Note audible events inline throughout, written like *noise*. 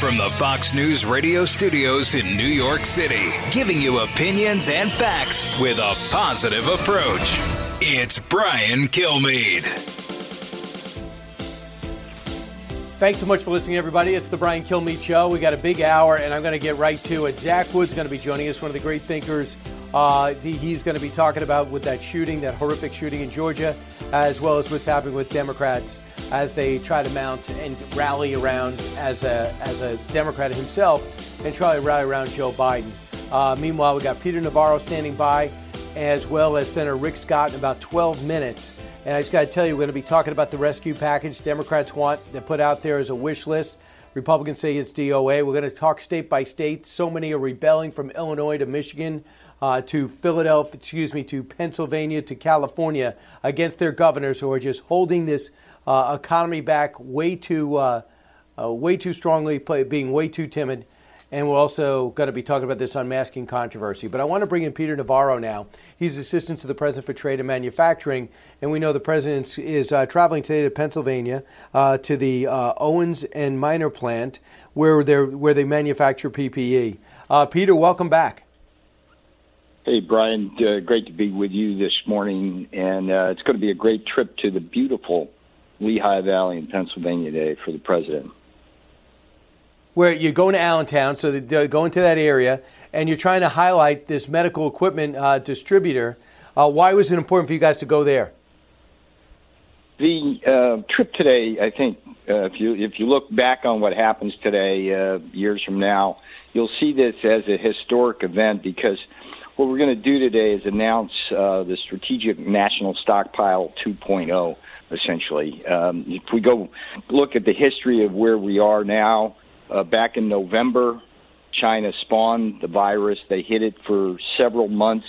From the Fox News radio studios in New York City, giving you opinions and facts with a positive approach. It's Brian Kilmeade. Thanks so much for listening, everybody. It's the Brian Kilmeade Show. We got a big hour, and I'm going to get right to it. Zach Wood's going to be joining us, one of the great thinkers. Uh, he's going to be talking about with that shooting, that horrific shooting in Georgia, as well as what's happening with Democrats as they try to mount and rally around as a, as a Democrat himself and try to rally around Joe Biden. Uh, meanwhile, we got Peter Navarro standing by, as well as Senator Rick Scott in about 12 minutes. And I just got to tell you, we're going to be talking about the rescue package Democrats want to put out there as a wish list. Republicans say it's DOA. We're going to talk state by state. So many are rebelling from Illinois to Michigan. Uh, to Philadelphia, excuse me, to Pennsylvania, to California against their governors who are just holding this uh, economy back way too, uh, uh, way too strongly, play, being way too timid. And we're also going to be talking about this unmasking controversy. But I want to bring in Peter Navarro now. He's assistant to the president for trade and manufacturing, and we know the president is uh, traveling today to Pennsylvania uh, to the uh, Owens and Minor plant where they where they manufacture PPE. Peter, welcome back. Hey, Brian. Uh, great to be with you this morning, and uh, it's going to be a great trip to the beautiful Lehigh Valley in Pennsylvania today for the president. Where you're going to Allentown, so they're going to that area, and you're trying to highlight this medical equipment uh, distributor. Uh, why was it important for you guys to go there? The uh, trip today, I think, uh, if you if you look back on what happens today, uh, years from now, you'll see this as a historic event because what we're going to do today is announce uh, the Strategic National Stockpile 2.0 essentially. Um, if we go look at the history of where we are now, uh, back in November, China spawned the virus. They hid it for several months,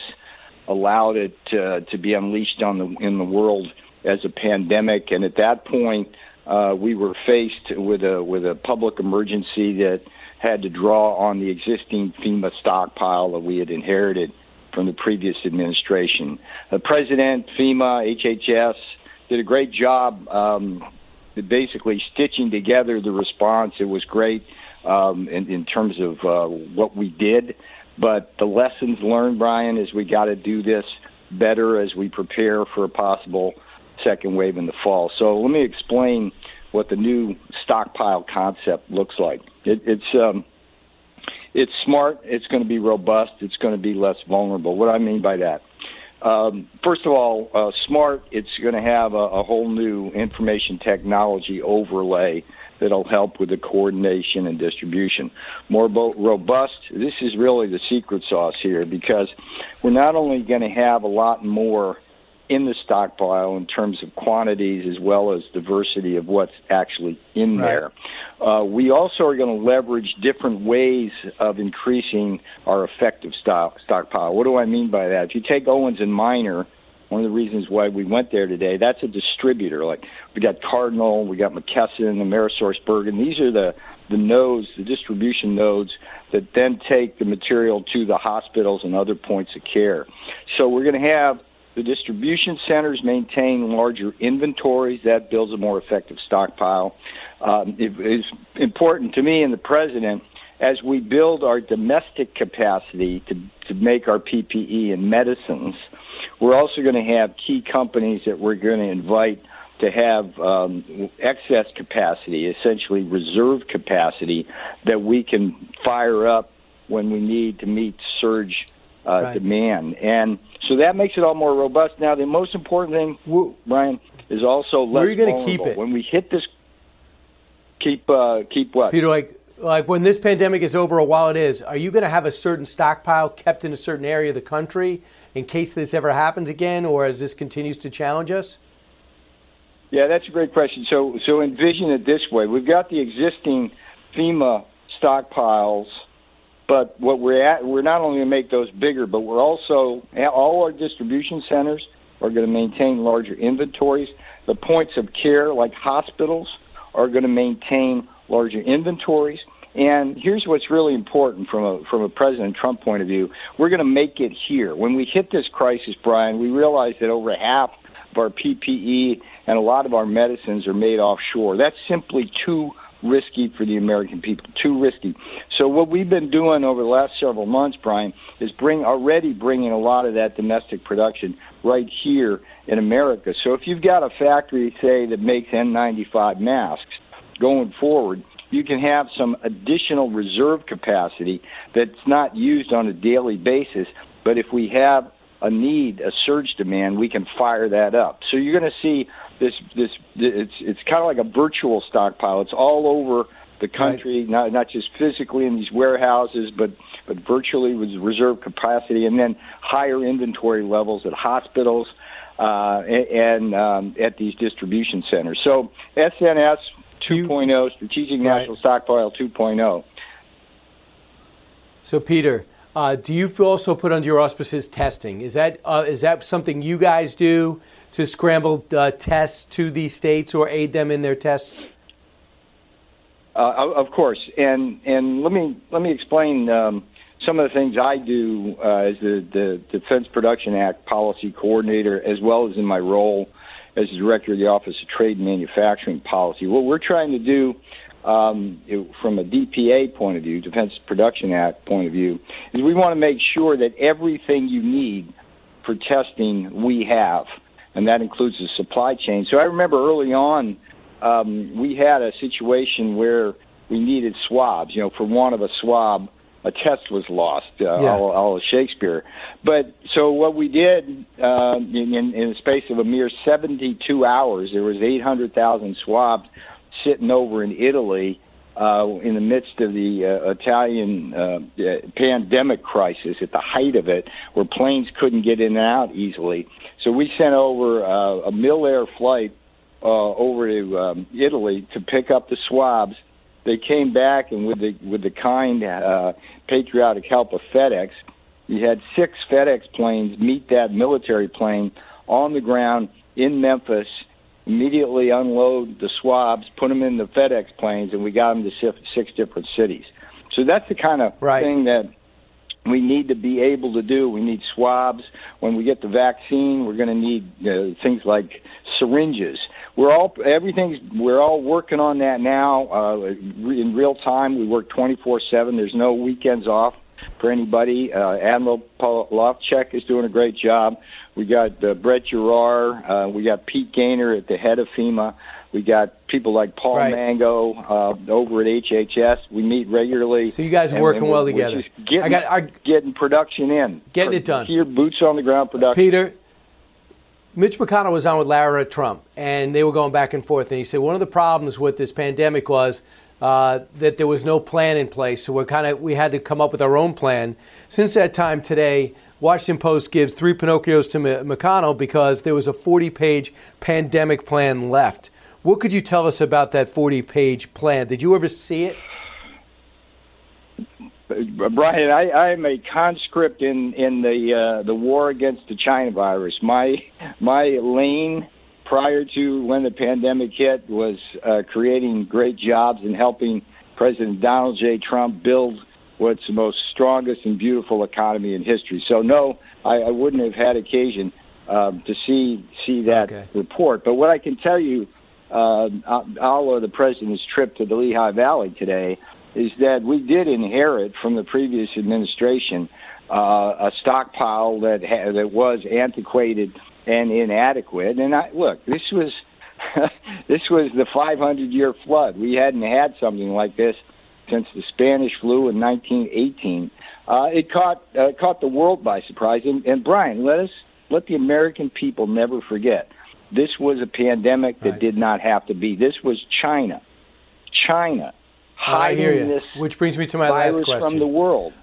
allowed it uh, to be unleashed on the in the world as a pandemic, and at that point, uh, we were faced with a with a public emergency that had to draw on the existing FEMA stockpile that we had inherited from the previous administration. The president, FEMA, HHS, did a great job um, basically stitching together the response. It was great um, in, in terms of uh, what we did. But the lessons learned, Brian, is we got to do this better as we prepare for a possible second wave in the fall. So let me explain what the new stockpile concept looks like. It, it's um, it's smart. It's going to be robust. It's going to be less vulnerable. What do I mean by that? Um, first of all, uh, smart. It's going to have a, a whole new information technology overlay that'll help with the coordination and distribution. More bo- robust. This is really the secret sauce here because we're not only going to have a lot more in the stockpile in terms of quantities as well as diversity of what's actually in right. there. Uh, we also are going to leverage different ways of increasing our effective stock, stockpile. What do I mean by that? If you take Owens and Minor, one of the reasons why we went there today, that's a distributor. Like we got Cardinal, we got McKesson, AmerisourceBergen. These are the the nodes, the distribution nodes that then take the material to the hospitals and other points of care. So we're going to have the distribution centers maintain larger inventories. That builds a more effective stockpile. Um, it is important to me and the president as we build our domestic capacity to, to make our PPE and medicines. We're also going to have key companies that we're going to invite to have um, excess capacity, essentially reserve capacity, that we can fire up when we need to meet surge uh, right. demand. And so that makes it all more robust. Now, the most important thing, Brian, is also less Where are you going to keep it? When we hit this, keep uh, keep what? Peter, like like when this pandemic is over, or while it is, are you going to have a certain stockpile kept in a certain area of the country in case this ever happens again, or as this continues to challenge us? Yeah, that's a great question. So so envision it this way: we've got the existing FEMA stockpiles But what we're at, we're not only going to make those bigger, but we're also all our distribution centers are going to maintain larger inventories. The points of care, like hospitals, are going to maintain larger inventories. And here's what's really important from a from a President Trump point of view: we're going to make it here. When we hit this crisis, Brian, we realized that over half of our PPE and a lot of our medicines are made offshore. That's simply too risky for the American people, too risky. So what we've been doing over the last several months, Brian, is bring already bringing a lot of that domestic production right here in America. So if you've got a factory, say, that makes N95 masks, going forward, you can have some additional reserve capacity that's not used on a daily basis. But if we have a need, a surge demand, we can fire that up. So you're going to see this. This it's it's kind of like a virtual stockpile. It's all over the country, right. not not just physically in these warehouses, but but virtually with reserve capacity, and then higher inventory levels at hospitals uh, and um, at these distribution centers. So SNS 2.0, Strategic National right. Stockpile 2.0. So, Peter, uh, do you also put under your auspices testing? Is that uh, is that something you guys do to scramble uh, tests to these states or aid them in their tests? Uh, of course, and and let me let me explain um, some of the things I do uh, as the, the Defense Production Act policy coordinator, as well as in my role as the director of the Office of Trade and Manufacturing Policy. What we're trying to do um, from a DPA point of view, Defense Production Act point of view, is we want to make sure that everything you need for testing we have, and that includes the supply chain. So I remember early on, um, we had a situation where we needed swabs. You know, for one of a swab, a test was lost, uh, yeah. all, all of Shakespeare. But so what we did uh, in, in the space of a mere 72 hours, there was 800,000 swabs sitting over in Italy uh, in the midst of the uh, Italian uh, pandemic crisis, at the height of it, where planes couldn't get in and out easily. So we sent over uh, a Milair flight uh, over to um, Italy to pick up the swabs they came back and with the with the kind uh, patriotic help of FedEx, we had six FedEx planes meet that military plane on the ground in Memphis, immediately unload the swabs, put them in the FedEx planes, and we got them to six different cities. So that's the kind of right. thing that we need to be able to do. We need swabs. When we get the vaccine, we're going to need uh, things like syringes we're all everything's we're all working on that now uh, in real time. We work 24/7. There's no weekends off for anybody. Uh, Admiral Lofchek is doing a great job. We got uh, Brett Giroir. Uh, we got Pete Gaynor at the head of FEMA. We got people like Paul right. Mango uh, over at HHS. We meet regularly. So you guys are working well together. Getting, I got I, getting production in, getting it done. Here, boots on the ground production. Peter, Mitch McConnell was on with Lara Trump, and they were going back and forth. And he said one of the problems with this pandemic was uh, that there was no plan in place. So we kind of we had to come up with our own plan. Since that time today, Washington Post gives three Pinocchios to McConnell because there was a 40-page pandemic plan left. What could you tell us about that 40-page plan? Did you ever see it? Brian, I, I'm a conscript in in the uh, the war against the China virus. My my lane prior to when the pandemic hit was uh, creating great jobs and helping President Donald J. Trump build what's the most strongest and beautiful economy in history. So no, I, I wouldn't have had occasion um, to see see that okay. report. But what I can tell you, uh, all of the president's trip to the Lehigh Valley today is that we did inherit from the previous administration uh, a stockpile that ha- that was antiquated and inadequate. And I, look, this was *laughs* this was the 500 year flood. We hadn't had something like this since the Spanish flu in 1918. Uh, it caught uh, caught the world by surprise. And, and Brian, let us let the American people never forget this was a pandemic that right. did not have to be. This was China. China hiding this which brings me to my last question from the world.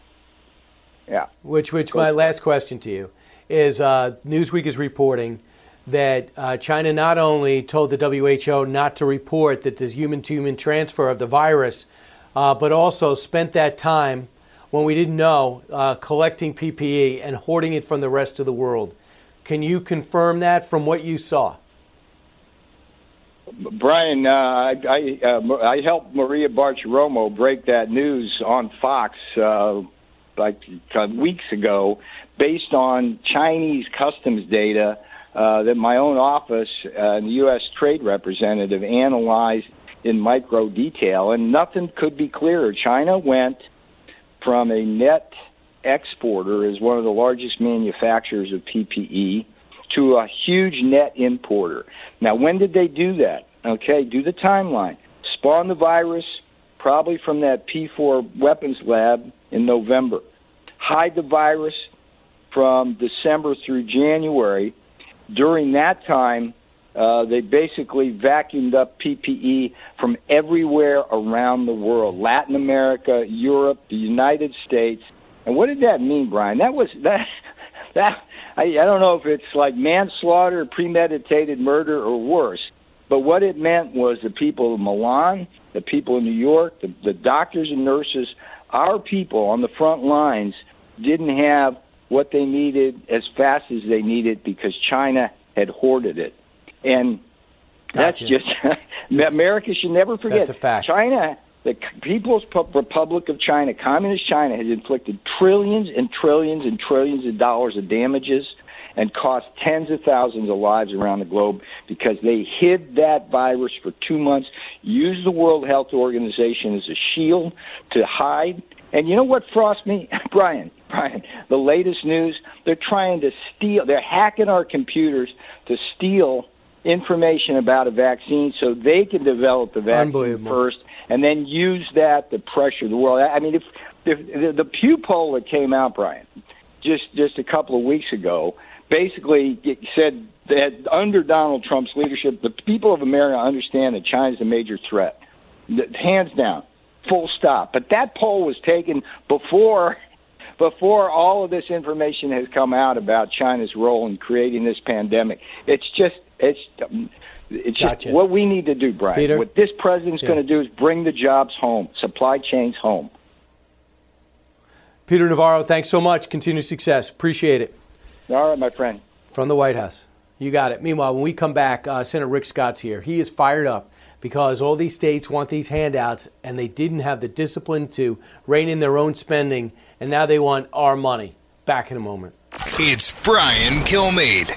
Yeah. Which which Go my last question to you is uh, Newsweek is reporting that uh, China not only told the WHO not to report that there's human to human transfer of the virus, uh, but also spent that time when we didn't know, uh, collecting PPE and hoarding it from the rest of the world. Can you confirm that from what you saw? Brian, uh, I I, uh, I helped Maria Bartiromo break that news on Fox uh, like weeks ago, based on Chinese customs data uh, that my own office uh, and the U.S. Trade Representative analyzed in micro detail, and nothing could be clearer. China went from a net exporter as one of the largest manufacturers of PPE to a huge net importer. Now, when did they do that? Okay, do the timeline. Spawn the virus probably from that P4 weapons lab in November. Hide the virus from December through January. During that time, uh, they basically vacuumed up PPE from everywhere around the world Latin America, Europe, the United States. And what did that mean, Brian? That was *laughs* that that I, I don't know if it's like manslaughter, premeditated murder, or worse. But what it meant was the people of Milan, the people in New York, the, the doctors and nurses, our people on the front lines didn't have what they needed as fast as they needed because China had hoarded it. And that's just *laughs* America should never forget. That's a fact. China, the People's Republic of China, Communist China, has inflicted trillions and trillions and trillions of dollars of damages and cost tens of thousands of lives around the globe because they hid that virus for two months, used the World Health Organization as a shield to hide. And you know what frosts me, *laughs* Brian? Brian, the latest news, they're trying to steal, they're hacking our computers to steal information about a vaccine so they can develop the vaccine first and then use that to pressure the world. I mean, if, if the, the Pew poll that came out, Brian, just just a couple of weeks ago, basically it said that under Donald Trump's leadership, the people of America understand that China's a major threat, hands down, full stop. But that poll was taken before before all of this information has come out about China's role in creating this pandemic. It's just it's it's just what we need to do, Brian. Peter? What this president's Yeah. going to do is bring the jobs home, supply chains home. Peter Navarro, thanks so much. Continued success. Appreciate it. All right, my friend. From the White House. You got it. Meanwhile, when we come back, uh, Senator Rick Scott's here. He is fired up because all these states want these handouts and they didn't have the discipline to rein in their own spending, and now they want our money. Back in a moment. It's Brian Kilmeade.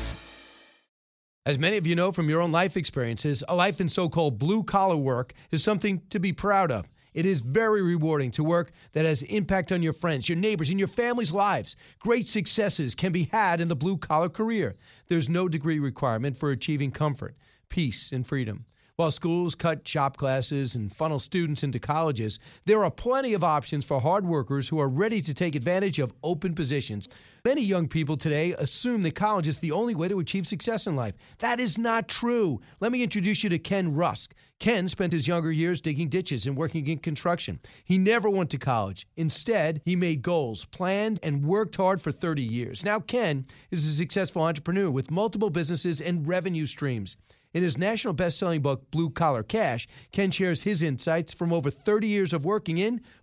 As many of you know from your own life experiences, a life in so called blue collar work is something to be proud of. It is very rewarding to work that has impact on your friends, your neighbors, and your family's lives. Great successes can be had in the blue collar career. There's no degree requirement for achieving comfort, peace, and freedom. While schools cut shop classes and funnel students into colleges, there are plenty of options for hard workers who are ready to take advantage of open positions. Many young people today assume that college is the only way to achieve success in life. That is not true. Let me introduce you to Ken Rusk. Ken spent his younger years digging ditches and working in construction. He never went to college. Instead, he made goals, planned, and worked hard for 30 years. Now, Ken is a successful entrepreneur with multiple businesses and revenue streams. In his national best selling book, Blue Collar Cash, Ken shares his insights from over 30 years of working in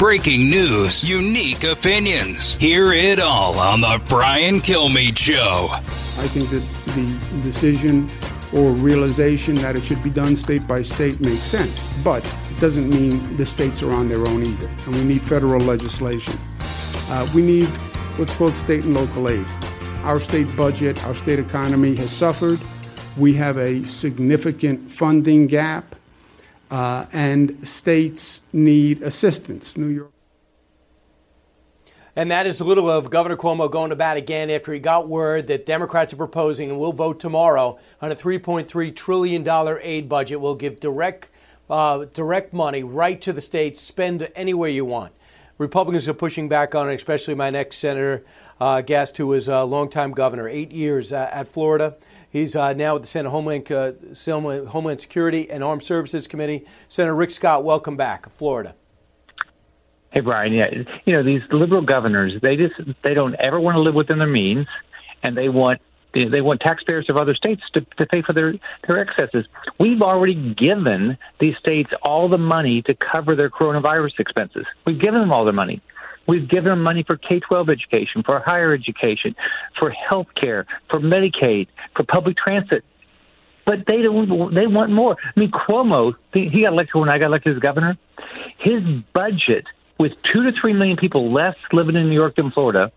Breaking news, unique opinions. Hear it all on The Brian Kilmeade Show. I think that the decision or realization that it should be done state by state makes sense, but it doesn't mean the states are on their own either, and we need federal legislation. Uh, we need what's called state and local aid. our state budget, our state economy has suffered. We have a significant funding gap, uh, and states need assistance. New York. And that is a little of Governor Cuomo going to bat again after he got word that Democrats are proposing and will vote tomorrow on a $3.3 trillion aid budget. will give direct, uh, direct money right to the states, spend anywhere you want. Republicans are pushing back on it, especially my next senator uh, guest, who was a longtime governor, eight years uh, at Florida. He's uh, now with the Senate Homeland, uh, Homeland Security and Armed Services Committee. Senator Rick Scott, welcome back, Florida. Hey Brian, yeah, you know these liberal governors, they just they don't ever want to live within their means, and they want they want taxpayers of other states to, to pay for their their excesses. We've already given these states all the money to cover their coronavirus expenses. We've given them all the money. We've given them money for K 12 education, for higher education, for health care, for Medicaid, for public transit. But they don't, they want more. I mean, Cuomo, he got elected when I got elected as governor. His budget with two to three million people less living in New York than Florida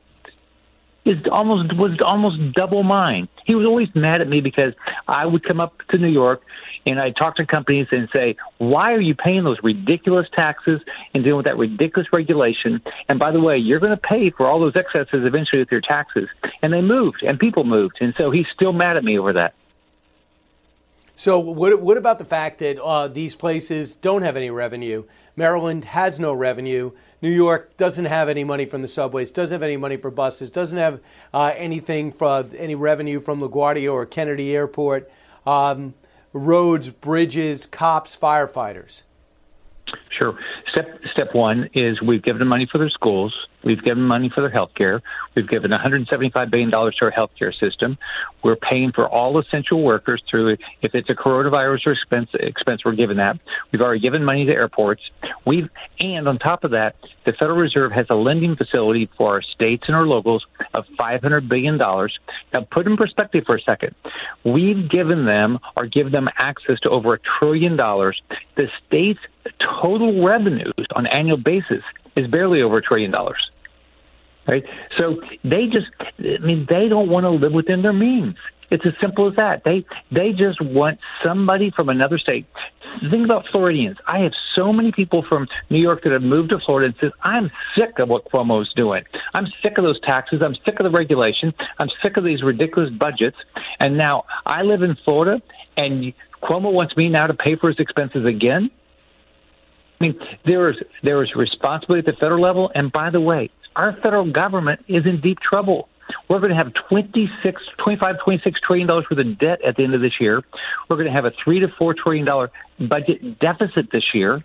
is almost was almost double mine. He was always mad at me because I would come up to New York and I'd talk to companies and say, Why are you paying those ridiculous taxes and dealing with that ridiculous regulation? And by the way, you're gonna pay for all those excesses eventually with your taxes. And they moved and people moved. And so he's still mad at me over that. So what what about the fact that uh, these places don't have any revenue? Maryland has no revenue. New York doesn't have any money from the subways, doesn't have any money for buses, doesn't have uh, anything for any revenue from LaGuardia or Kennedy Airport. Um, roads, bridges, cops, firefighters. Sure. Step step one is we've given money for their schools. We've given money for their health care. We've given $175 billion to our healthcare system. We're paying for all essential workers through, if it's a coronavirus or expense, expense, we're giving that. We've already given money to airports. We've, and on top of that, the Federal Reserve has a lending facility for our states and our locals of $500 billion. Now, put in perspective for a second. We've given them or give them access to over a trillion dollars. The state's total revenues on an annual basis is barely over a trillion dollars right? So they just, I mean, they don't want to live within their means. It's as simple as that. They they just want somebody from another state. Think about Floridians. I have so many people from New York that have moved to Florida and says, "I'm sick of what Cuomo's doing. I'm sick of those taxes. I'm sick of the regulation. I'm sick of these ridiculous budgets." And now I live in Florida, and Cuomo wants me now to pay for his expenses again. Mean, there is there is responsibility at the federal level, and by the way, our federal government is in deep trouble. We're going to have 26, 25, 26 trillion dollars worth of debt at the end of this year. We're going to have a three to four trillion dollar budget deficit this year.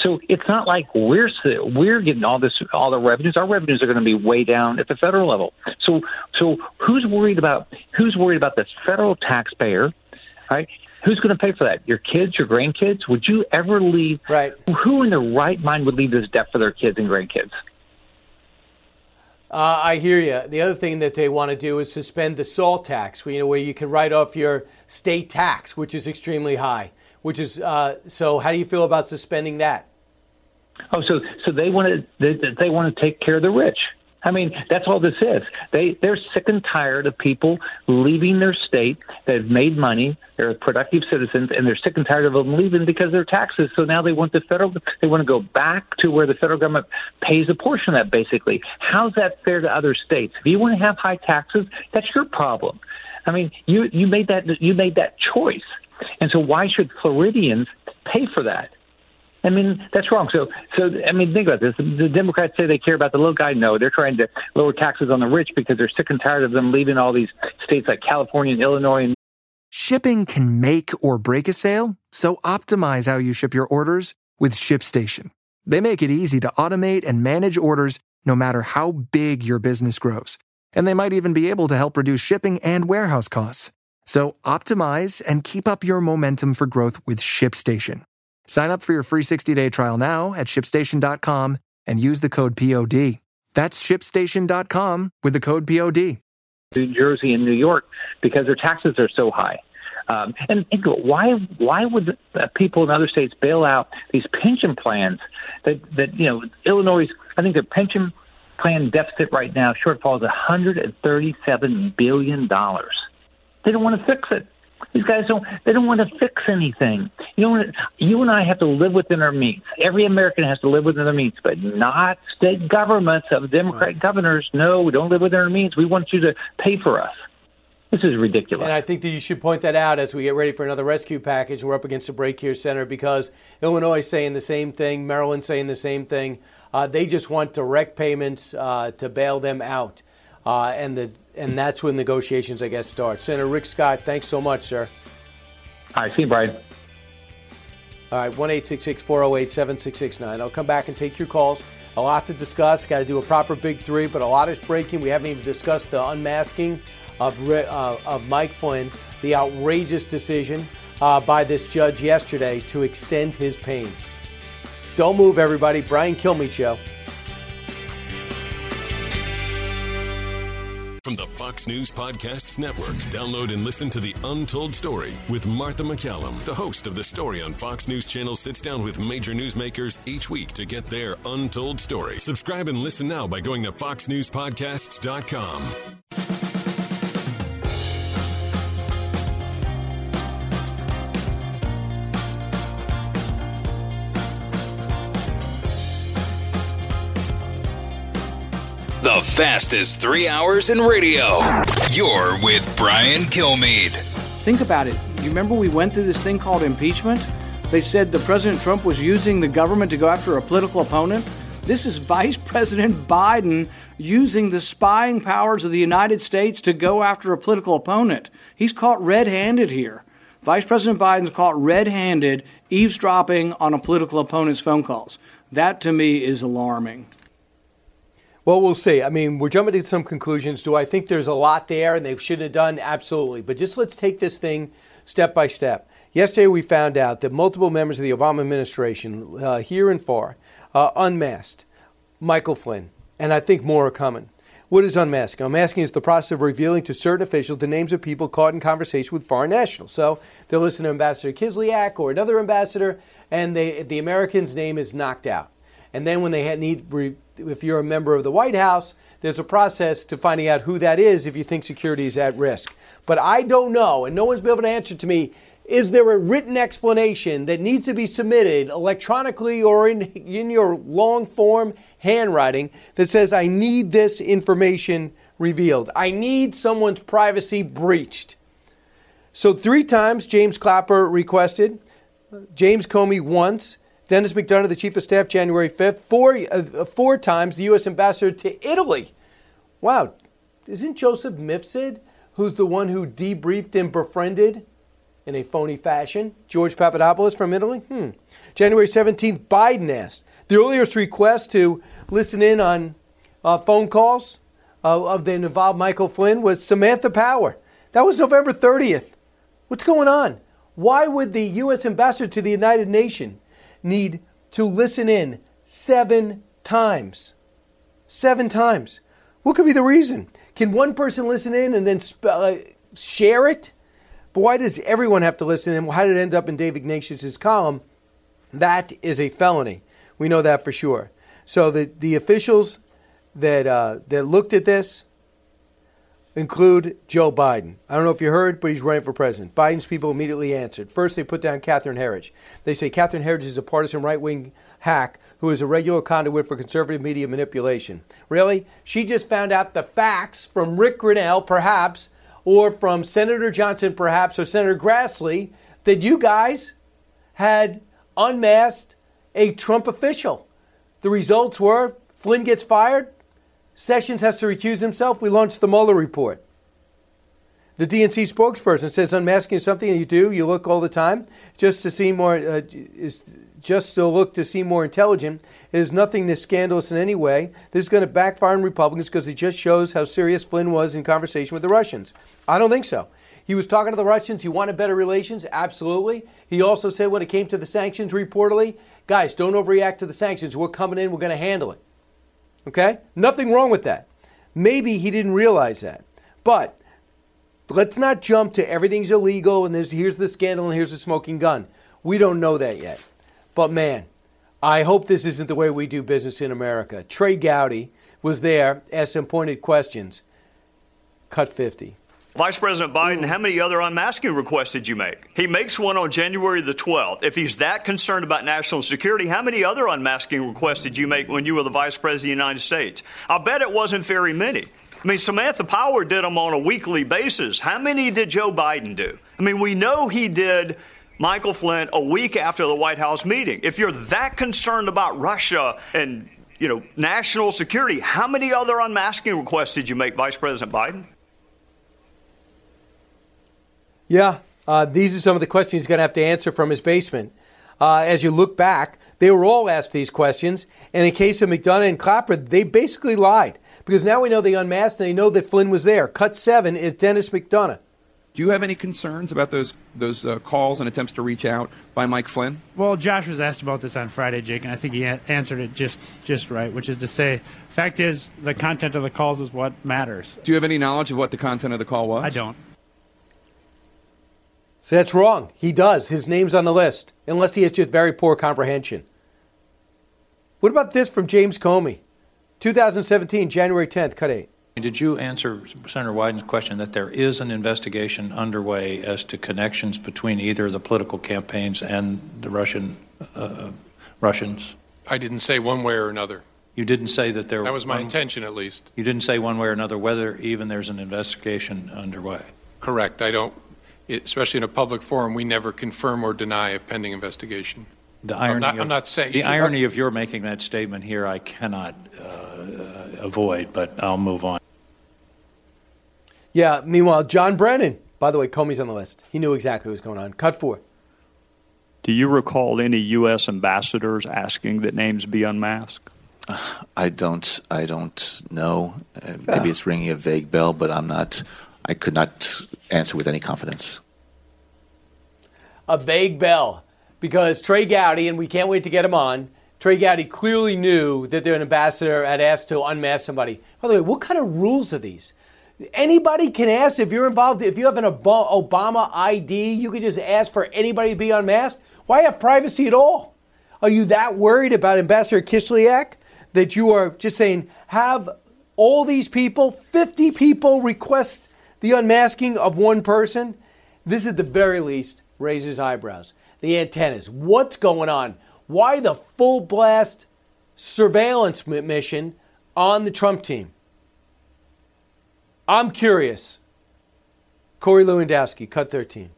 So it's not like we're we're getting all this all the revenues. Our revenues are going to be way down at the federal level. So so who's worried about who's worried about the federal taxpayer, right? Who's going to pay for that? Your kids, your grandkids? Would you ever leave? Right. Who in their right mind would leave this debt for their kids and grandkids? Uh, I hear you. The other thing that they want to do is suspend the SALT tax, where, you know, where you can write off your state tax, which is extremely high. Which is uh, so. How do you feel about suspending that? Oh, so so they want to they, they want to take care of the rich. I mean, that's all this is. They they're sick and tired of people leaving their state. They've made money. They're productive citizens, and they're sick and tired of them leaving because of their taxes. So now they want the federal. They want to go back to where the federal government pays a portion of that. Basically, how's that fair to other states? If you want to have high taxes, that's your problem. I mean, you you made that you made that choice, and so why should Floridians pay for that? I mean, that's wrong. So, so I mean, think about this. The Democrats say they care about the little guy. No, they're trying to lower taxes on the rich because they're sick and tired of them leaving all these states like California and Illinois. And- Shipping can make or break a sale, so optimize how you ship your orders with ShipStation. They make it easy to automate and manage orders no matter how big your business grows. And they might even be able to help reduce shipping and warehouse costs. So optimize and keep up your momentum for growth with ShipStation. Sign up for your free 60-day trial now at shipstation.com and use the code POD. That's shipstation.com with the code POD. New Jersey and New York because their taxes are so high. Um, and, and why why would people in other states bail out these pension plans that that you know Illinois I think their pension plan deficit right now, shortfall is 137 billion dollars. They don't want to fix it. These guys don't. They don't want to fix anything. You know, you and I have to live within our means. Every American has to live within their means, but not state governments of Democrat governors. No, we don't live within our means. We want you to pay for us. This is ridiculous. And I think that you should point that out as we get ready for another rescue package. We're up against a break here, Senator, because Illinois is saying the same thing, Maryland saying the same thing. Uh, they just want direct payments uh, to bail them out. Uh, and the and that's when negotiations, I guess, start. Senator Rick Scott, thanks so much, sir. All right, see you, Brian. All right, 1 408 7669. I'll come back and take your calls. A lot to discuss. Got to do a proper big three, but a lot is breaking. We haven't even discussed the unmasking of, uh, of Mike Flynn, the outrageous decision uh, by this judge yesterday to extend his pain. Don't move, everybody. Brian Kilmeade Show. From the Fox News Podcasts Network, download and listen to The Untold Story with Martha McCallum. The host of The Story on Fox News Channel sits down with major newsmakers each week to get their untold story. Subscribe and listen now by going to foxnewspodcasts.com. The fastest three hours in radio. You're with Brian Kilmeade. Think about it. You remember we went through this thing called impeachment? They said the President Trump was using the government to go after a political opponent. This is Vice *laughs* President Biden using the spying powers of the United States to go after a political opponent. He's caught red handed here. Vice President Biden's caught red handed eavesdropping on a political opponent's phone calls. That to me is alarming. Well, we'll see. I mean, we're jumping to some conclusions. Do I think there's a lot there and they should have done? Absolutely. But just let's take this thing step by step. Yesterday, we found out that multiple members of the Obama administration, uh, here and far, uh, unmasked Michael Flynn, and I think more are coming. What is unmasking? Unmasking is the process of revealing to certain officials the names of people caught in conversation with foreign nationals. So they'll listen to Ambassador Kislyak or another ambassador, and they, the American's name is knocked out. And then when they need if you're a member of the White House, there's a process to finding out who that is if you think security is at risk. But I don't know, and no one's been able to answer to me. Is there a written explanation that needs to be submitted electronically or in, in your long form handwriting that says, I need this information revealed? I need someone's privacy breached. So, three times James Clapper requested, James Comey once, Denis McDonough, the chief of staff, January 5th. Four, uh, four times the U.S. ambassador to Italy. Wow. Isn't Joseph Mifsud, who's the one who debriefed and befriended in a phony fashion George Papadopoulos from Italy? Hmm. January 17th, Biden asked. The earliest request to listen in on uh, phone calls uh, of that involved Michael Flynn was Samantha Power. That was November 30th. What's going on? Why would the U.S. ambassador to the United Nations need to listen in seven times. Seven times. What could be the reason? Can one person listen in and then sp- uh, share it? But why does everyone have to listen in? How did it end up in Dave Ignatius' column? That is a felony. We know that for sure. So the, the officials that, uh, that looked at this, include Joe Biden. I don't know if you heard, but he's running for president. Biden's people immediately answered. First, they put down Catherine Herridge. They say Catherine Herridge is a partisan right wing hack who is a regular conduit for conservative media manipulation. Really? She just found out the facts from Rick Grenell, perhaps, or from Senator Johnson, perhaps, or Senator Grassley, that you guys had unmasked a Trump official. The results were Flynn gets fired, Sessions has to recuse himself. We launched the Mueller report. The DNC spokesperson says unmasking is something you do. You look all the time just to seem more, uh, is just to look to seem more intelligent. It is nothing this scandalous in any way. This is going to backfire on Republicans because it just shows how serious Flynn was in conversation with the Russians. I don't think so. He was talking to the Russians. He wanted better relations. Absolutely. He also said when it came to the sanctions, reportedly, guys, don't overreact to the sanctions. We're coming in. We're going to handle it. Okay? Nothing wrong with that. Maybe he didn't realize that. But let's not jump to everything's illegal and here's the scandal and here's the smoking gun. We don't know that yet. But man, I hope this isn't the way we do business in America. Trey Gowdy, was there, asked some pointed questions. Cut 50. Vice President Biden, how many other unmasking requests did you make? He makes one on January the 12th. If he's that concerned about national security, how many other unmasking requests did you make when you were the Vice President of the United States? I bet it wasn't very many. I mean, Samantha Power did them on a weekly basis. How many did Joe Biden do? I mean, we know he did Michael Flynn a week after the White House meeting. If you're that concerned about Russia and you know national security, how many other unmasking requests did you make, Vice President Biden? Yeah, uh, these are some of the questions he's going to have to answer from his basement. Uh, as you look back, they were all asked these questions, and in case of McDonough and Clapper, they basically lied because now we know they unmasked and they know that Flynn was there. Cut seven is Denis McDonough. Do you have any concerns about those those uh, calls and attempts to reach out by Mike Flynn? Well, Josh was asked about this on Friday, Jake, and I think he a- answered it just just right, which is to say, fact is, the content of the calls is what matters. Do you have any knowledge of what the content of the call was? I don't. So that's wrong. He does. His name's on the list, unless he has just very poor comprehension. What about this from James Comey? 2017, January 10th, cut 8. Did you answer Senator Wyden's question that there is an investigation underway as to connections between either the political campaigns and the Russian uh, Russians? I didn't say one way or another. You didn't say that there. Was. That was my one- intention, at least. You didn't say one way or another whether even there's an investigation underway. Correct. I don't, it- especially in a public forum, we never confirm or deny a pending investigation. The I'm irony not, of, I'm not saying the irony of your making that statement here, I cannot uh, uh, avoid, but I'll move on. Yeah, meanwhile, John Brennan, by the way, Comey's on the list. He knew exactly what was going on. Cut 4. Do you recall any U.S. ambassadors asking that names be unmasked? I don't. I don't know. Uh, maybe it's ringing a vague bell, but I'm not. I could not answer with any confidence. a vague bell because Trey Gowdy, and we can't wait to get him on. Trey Gowdy clearly knew that their ambassador had asked to unmask somebody. By the way, what kind of rules are these? Anybody can ask if you're involved. If you have an Obama ID, you can just ask for anybody to be unmasked. Why have privacy at all? Are you that worried about Ambassador Kislyak that you are just saying have all these people, 50 people, request the unmasking of one person? This at the very least raises eyebrows. The antennas. What's going on? Why the full blast surveillance mission on the Trump team? I'm curious. Corey Lewandowski, cut 13.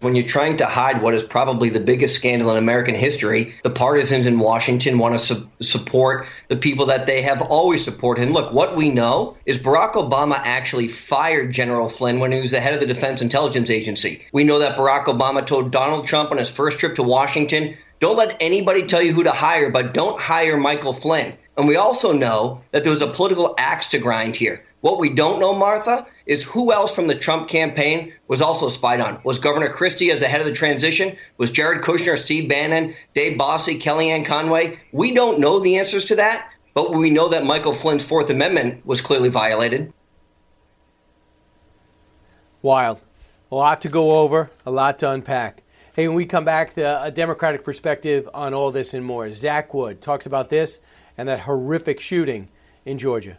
When you're trying to hide what is probably the biggest scandal in American history, the partisans in Washington want to su- support the people that they have always supported. And look, what we know is Barack Obama actually fired General Flynn when he was the head of the Defense Intelligence Agency. We know that Barack Obama told Donald Trump on his first trip to Washington, don't let anybody tell you who to hire, but don't hire Michael Flynn. And we also know that there was a political axe to grind here. What we don't know, Martha, is who else from the Trump campaign was also spied on. Was Governor Christie as the head of the transition? Was Jared Kushner, Steve Bannon, Dave Bossie, Kellyanne Conway? We don't know the answers to that, but we know that Michael Flynn's Fourth Amendment was clearly violated. Wild. A lot to go over, a lot to unpack. Hey, when we come back, the, a Democratic perspective on all this and more. Zach Wood talks about this and that horrific shooting in Georgia.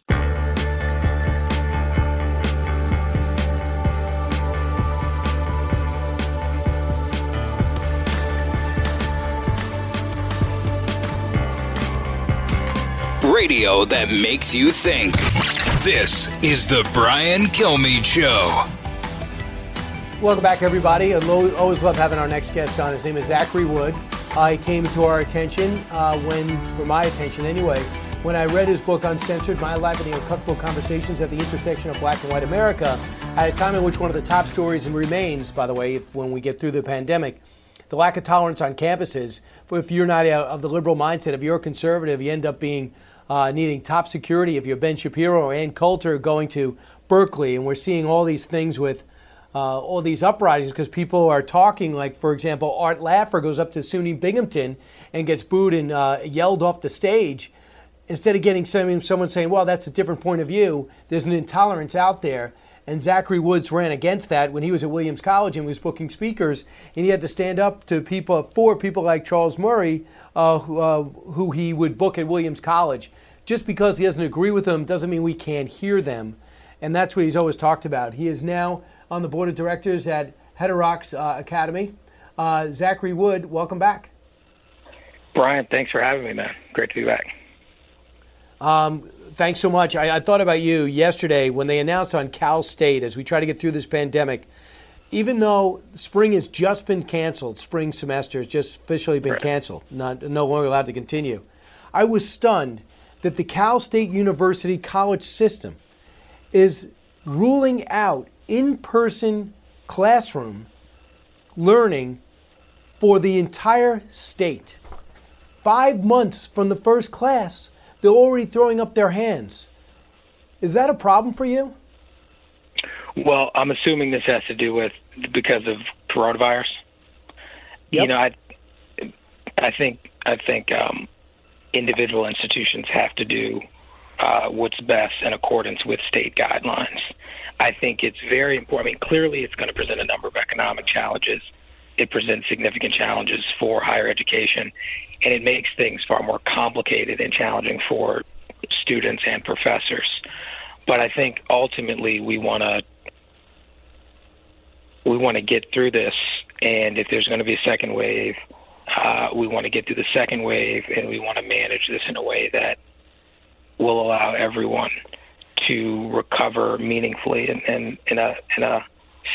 Radio that makes you think. This is the Brian Kilmeade Show. Welcome back, everybody. I always love having our next guest on. His name is Zachary Wood. Uh, he came to our attention uh, when, for my attention anyway, when I read his book Uncensored: My Life and the Uncomfortable Conversations at the Intersection of Black and White America, at a time in which one of the top stories and remains, by the way, if, when we get through the pandemic, the lack of tolerance on campuses. If you're not uh, of the liberal mindset, if you're a conservative, you end up being uh, needing top security. If you're Ben Shapiro or Ann Coulter going to Berkeley, and we're seeing all these things with uh, all these uprisings because people are talking. Like, for example, Art Laffer goes up to SUNY Binghamton and gets booed and uh, yelled off the stage, instead of getting some, someone saying, well, that's a different point of view, there's an intolerance out there. And Zachary Woods ran against that when he was at Williams College and was booking speakers, and he had to stand up to people, for people like Charles Murray, uh, who, uh, who he would book at Williams College. Just because he doesn't agree with them doesn't mean we can't hear them. And that's what he's always talked about. He is now on the board of directors at Heterodox uh, Academy. Uh, Zachary Wood, welcome back. Brian, thanks for having me, man. Great to be back. Um, thanks so much. I, I, thought about you yesterday when they announced on Cal State as we try to get through this pandemic. Even though spring has just been canceled, spring semester has just officially been right. canceled, not no longer allowed to continue. I was stunned that the Cal State University college system is ruling out in-person classroom learning for the entire state. Five months from the first class, they're already throwing up their hands. Is that a problem for you? Well, I'm assuming this has to do with because of coronavirus. Yep. You know, I, I think I think um, individual institutions have to do uh, what's best in accordance with state guidelines. I think it's very important. I mean, clearly, it's going to present a number of economic challenges. It presents significant challenges for higher education, and it makes things far more complicated and challenging for students and professors. But I think ultimately we want to we want to get through this, and if there's going to be a second wave, uh, we want to get through the second wave, and we want to manage this in a way that will allow everyone to recover meaningfully and, and in a in a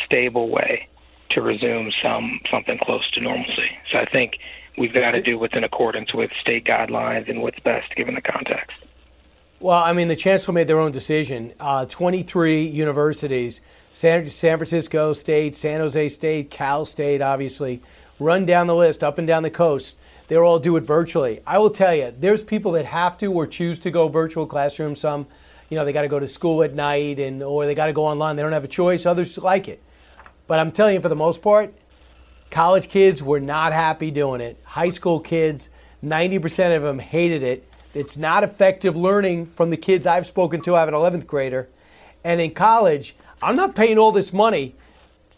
stable way to resume some something close to normalcy. So I think we've got to do what's in accordance with state guidelines and what's best given the context. Well, I mean, the chancellor made their own decision. Uh, 23 universities, San, San Francisco State, San Jose State, Cal State, obviously, run down the list up and down the coast. They'll all do it virtually. I will tell you, there's people that have to or choose to go virtual classroom. Some, you know, they got to go to school at night and or they got to go online. They don't have a choice. Others like it. But I'm telling you, for the most part, college kids were not happy doing it. High school kids, 90% of them hated it. It's not effective learning from the kids I've spoken to. I have an 11th grader. And in college, I'm not paying all this money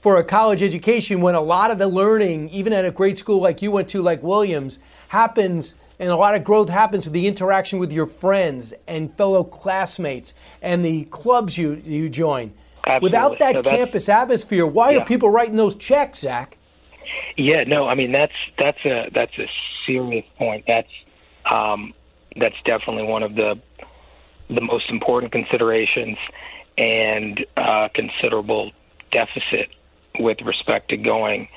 for a college education when a lot of the learning, even at a great school like you went to, like Williams, happens and a lot of growth happens with the interaction with your friends and fellow classmates and the clubs you, you join. Absolutely. Without that no, campus atmosphere, why yeah. are people writing those checks, Zach? Yeah, no, I mean that's that's a that's a serious point. That's um, that's definitely one of the the most important considerations and uh, considerable deficit with respect to going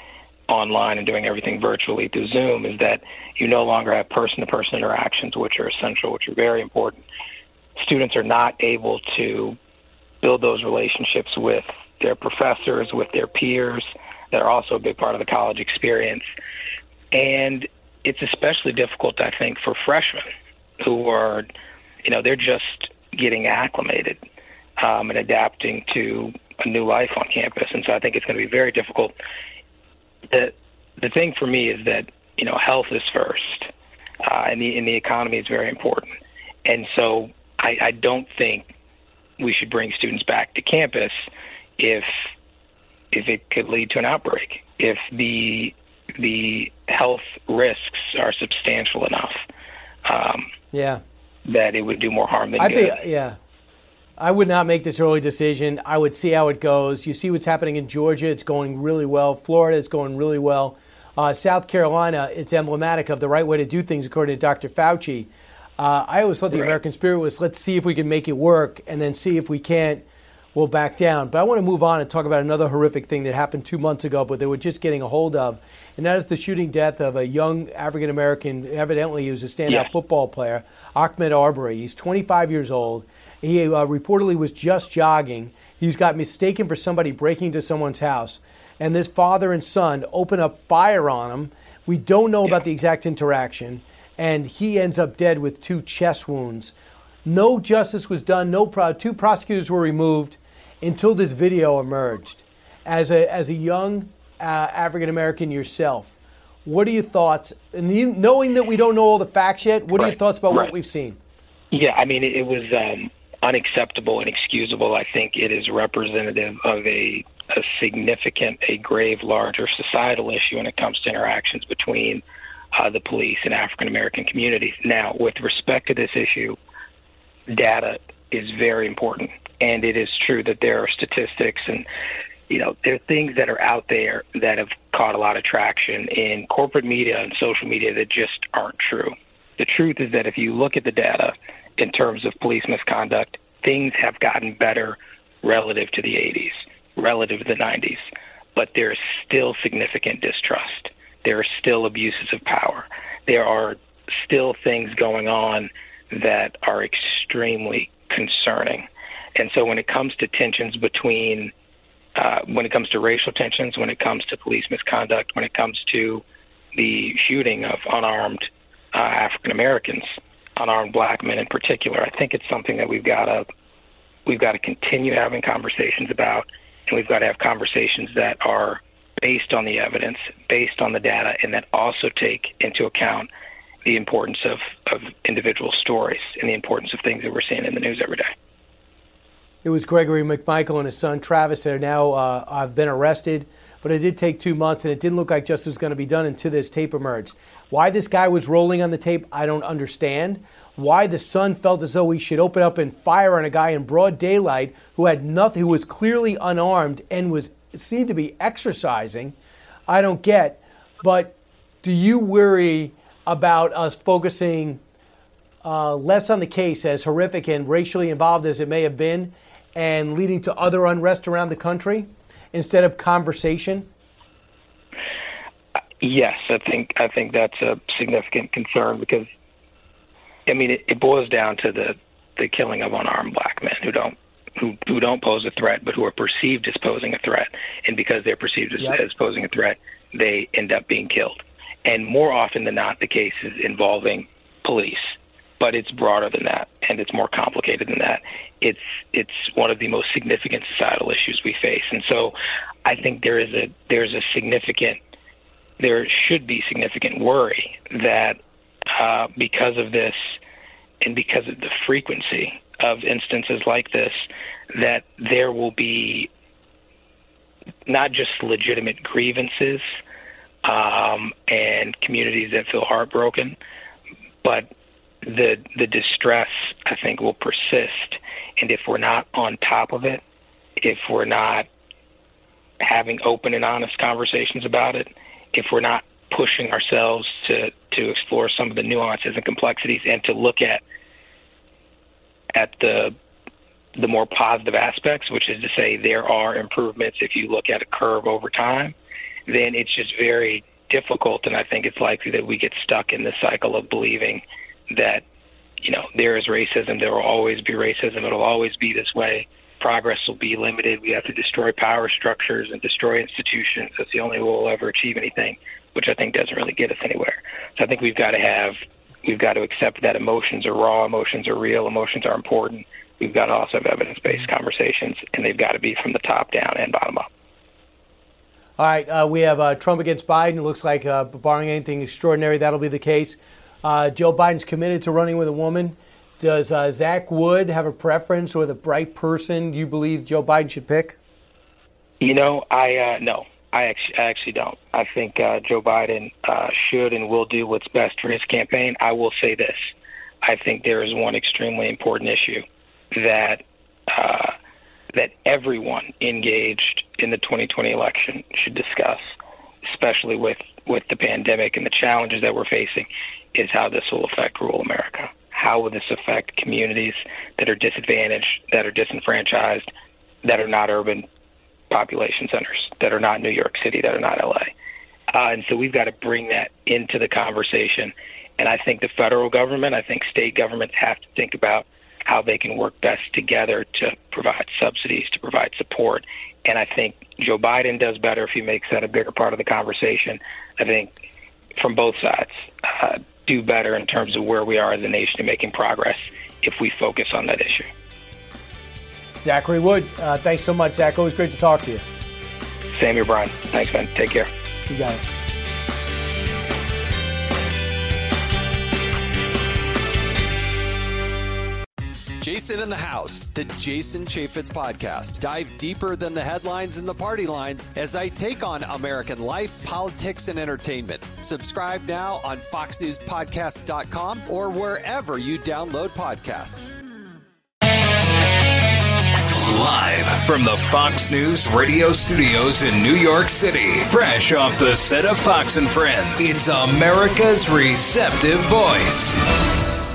online and doing everything virtually through Zoom is that you no longer have person to person interactions, which are essential, which are very important. Students are not able to build those relationships with their professors, with their peers. That are also a big part of the college experience. And it's especially difficult, I think, for freshmen who are, you know, they're just getting acclimated um, and adapting to new life on campus. And so I think it's going to be very difficult. The, the thing for me is that, you know, health is first, uh, and, the, and the economy is very important. And so I, I don't think we should bring students back to campus if if it could lead to an outbreak, if the the health risks are substantial enough. Um, yeah, that it would do more harm than I good. think yeah. I would not make this early decision. I would see how it goes. You see what's happening in Georgia; it's going really well. Florida is going really well. Uh, South Carolina, it's emblematic of the right way to do things, according to Dr. Fauci. Uh, I always thought the right. American spirit was let's see if we can make it work, and then see if we can't, we'll back down. But I want to move on and talk about another horrific thing that happened two months ago, but they were just getting a hold of, and that is the shooting death of a young African American. Evidently, he was a standout yeah. football player, Ahmaud Arbery. He's 25 years old. He uh, reportedly was just jogging. He's got mistaken for somebody breaking into someone's house, and this father and son open up fire on him. We don't know yeah. about the exact interaction and he ends up dead with two chest wounds. No justice was done. No pro- two prosecutors were removed until this video emerged. As a as a young uh, African American yourself, What are your thoughts? And you, knowing that we don't know all the facts yet, what are your thoughts about right. what we've seen? Yeah, I mean, it, it was um, unacceptable and excusable. I think it is representative of a, a significant, a grave, larger societal issue when it comes to interactions between uh, the police and African American communities. Now, with respect to this issue, data is very important, and it is true that there are statistics and you know there are things that are out there that have caught a lot of traction in corporate media and social media that just aren't true. The truth is that if you look at the data in terms of police misconduct, things have gotten better relative to the 80s, relative to the 90s, but there is still significant distrust. There are still abuses of power. There are still things going on that are extremely concerning. And so when it comes to tensions between, uh, when it comes to racial tensions, when it comes to police misconduct, when it comes to the shooting of unarmed uh, African Americans, unarmed black men in particular, I think it's something that we've got to we've got to continue having conversations about, and we've got to have conversations that are based on the evidence, based on the data, and that also take into account the importance of, of individual stories and the importance of things that we're seeing in the news every day. It was Gregory McMichael and his son Travis that are now uh, have been arrested, but it did take two months, and it didn't look like justice was going to be done until this tape emerged. Why this guy was rolling on the tape, I don't understand. Why the son felt as though he should open up and fire on a guy in broad daylight who had nothing, who was clearly unarmed and was seemed to be exercising, I don't get. But do you worry about us focusing uh, less on the case, as horrific and racially involved as it may have been, and leading to other unrest around the country instead of conversation? Yes, I think I think that's a significant concern because, I mean, it, it boils down to the the killing of unarmed black men who don't who who don't pose a threat, but who are perceived as posing a threat, and because they're perceived as, Yep. as posing a threat, they end up being killed. And more often than not, the cases involving police, but it's broader than that, and it's more complicated than that. It's it's one of the most significant societal issues we face, and so I think there is a there's a significant there should be significant worry that uh, because of this and because of the frequency of instances like this, that there will be not just legitimate grievances um, and communities that feel heartbroken, but the the distress I think will persist, and if we're not on top of it, if we're not having open and honest conversations about it, if we're not pushing ourselves to to explore some of the nuances and complexities and to look at at the the more positive aspects, which is to say there are improvements if you look at a curve over time, then it's just very difficult and I think it's likely that we get stuck in the cycle of believing that, you know, there is racism, there will always be racism, it'll always be this way. Progress will be limited. We have to destroy power structures and destroy institutions. That's the only way we'll ever achieve anything, which I think doesn't really get us anywhere. So I think we've got to have we've got to accept that emotions are raw, emotions are real, emotions are important. We've got to also have evidence based conversations, and they've got to be from the top down and bottom up. All right, uh, we have uh, Trump against Biden. It looks like, uh, barring anything extraordinary, that'll be the case. Uh, Joe Biden's committed to running with a woman. Does uh, Zach Wood have a preference or the bright person you believe Joe Biden should pick? You know, I uh, no, I actually, I actually don't. I think uh, Joe Biden uh, should and will do what's best for his campaign. I will say this: I think there is one extremely important issue that uh, that everyone engaged in the 2020 election should discuss, especially with with the pandemic and the challenges that we're facing, is how this will affect rural America. How will this affect communities that are disadvantaged, that are disenfranchised, that are not urban population centers, that are not New York City, that are not LA? Uh, and so we've got to bring that into the conversation. And I think the federal government, I think state governments have to think about how they can work best together to provide subsidies, to provide support. And I think Joe Biden does better if he makes that a bigger part of the conversation. I think from both sides uh, do better in terms of where we are as a nation in making progress if we focus on that issue. Zachary Wood, uh, thanks so much, Zach. Always great to talk to you. Same here, Brian. Thanks, man. Take care. You got it. Jason in the House, the Jason Chaffetz podcast. Dive deeper than the headlines and the party lines as I take on American life, politics, and entertainment. Subscribe now on FoxNewsPodcast.com or wherever you download podcasts. Live from the Fox News radio studios in New York City, fresh off the set of Fox and Friends, it's America's receptive voice,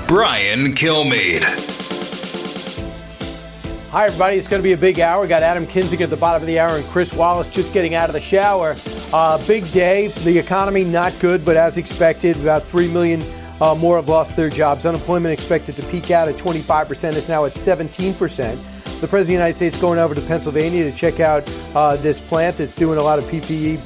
Brian Kilmeade. Hi, everybody. It's going to be a big hour. We got Adam Kinzinger at the bottom of the hour and Chris Wallace just getting out of the shower. Uh, big day. The economy not good, but as expected, about 3 million uh, more have lost their jobs. Unemployment expected to peak out at 25%. It's now at 17% the President of the United States going over to Pennsylvania to check out uh, this plant that's doing a lot of PPE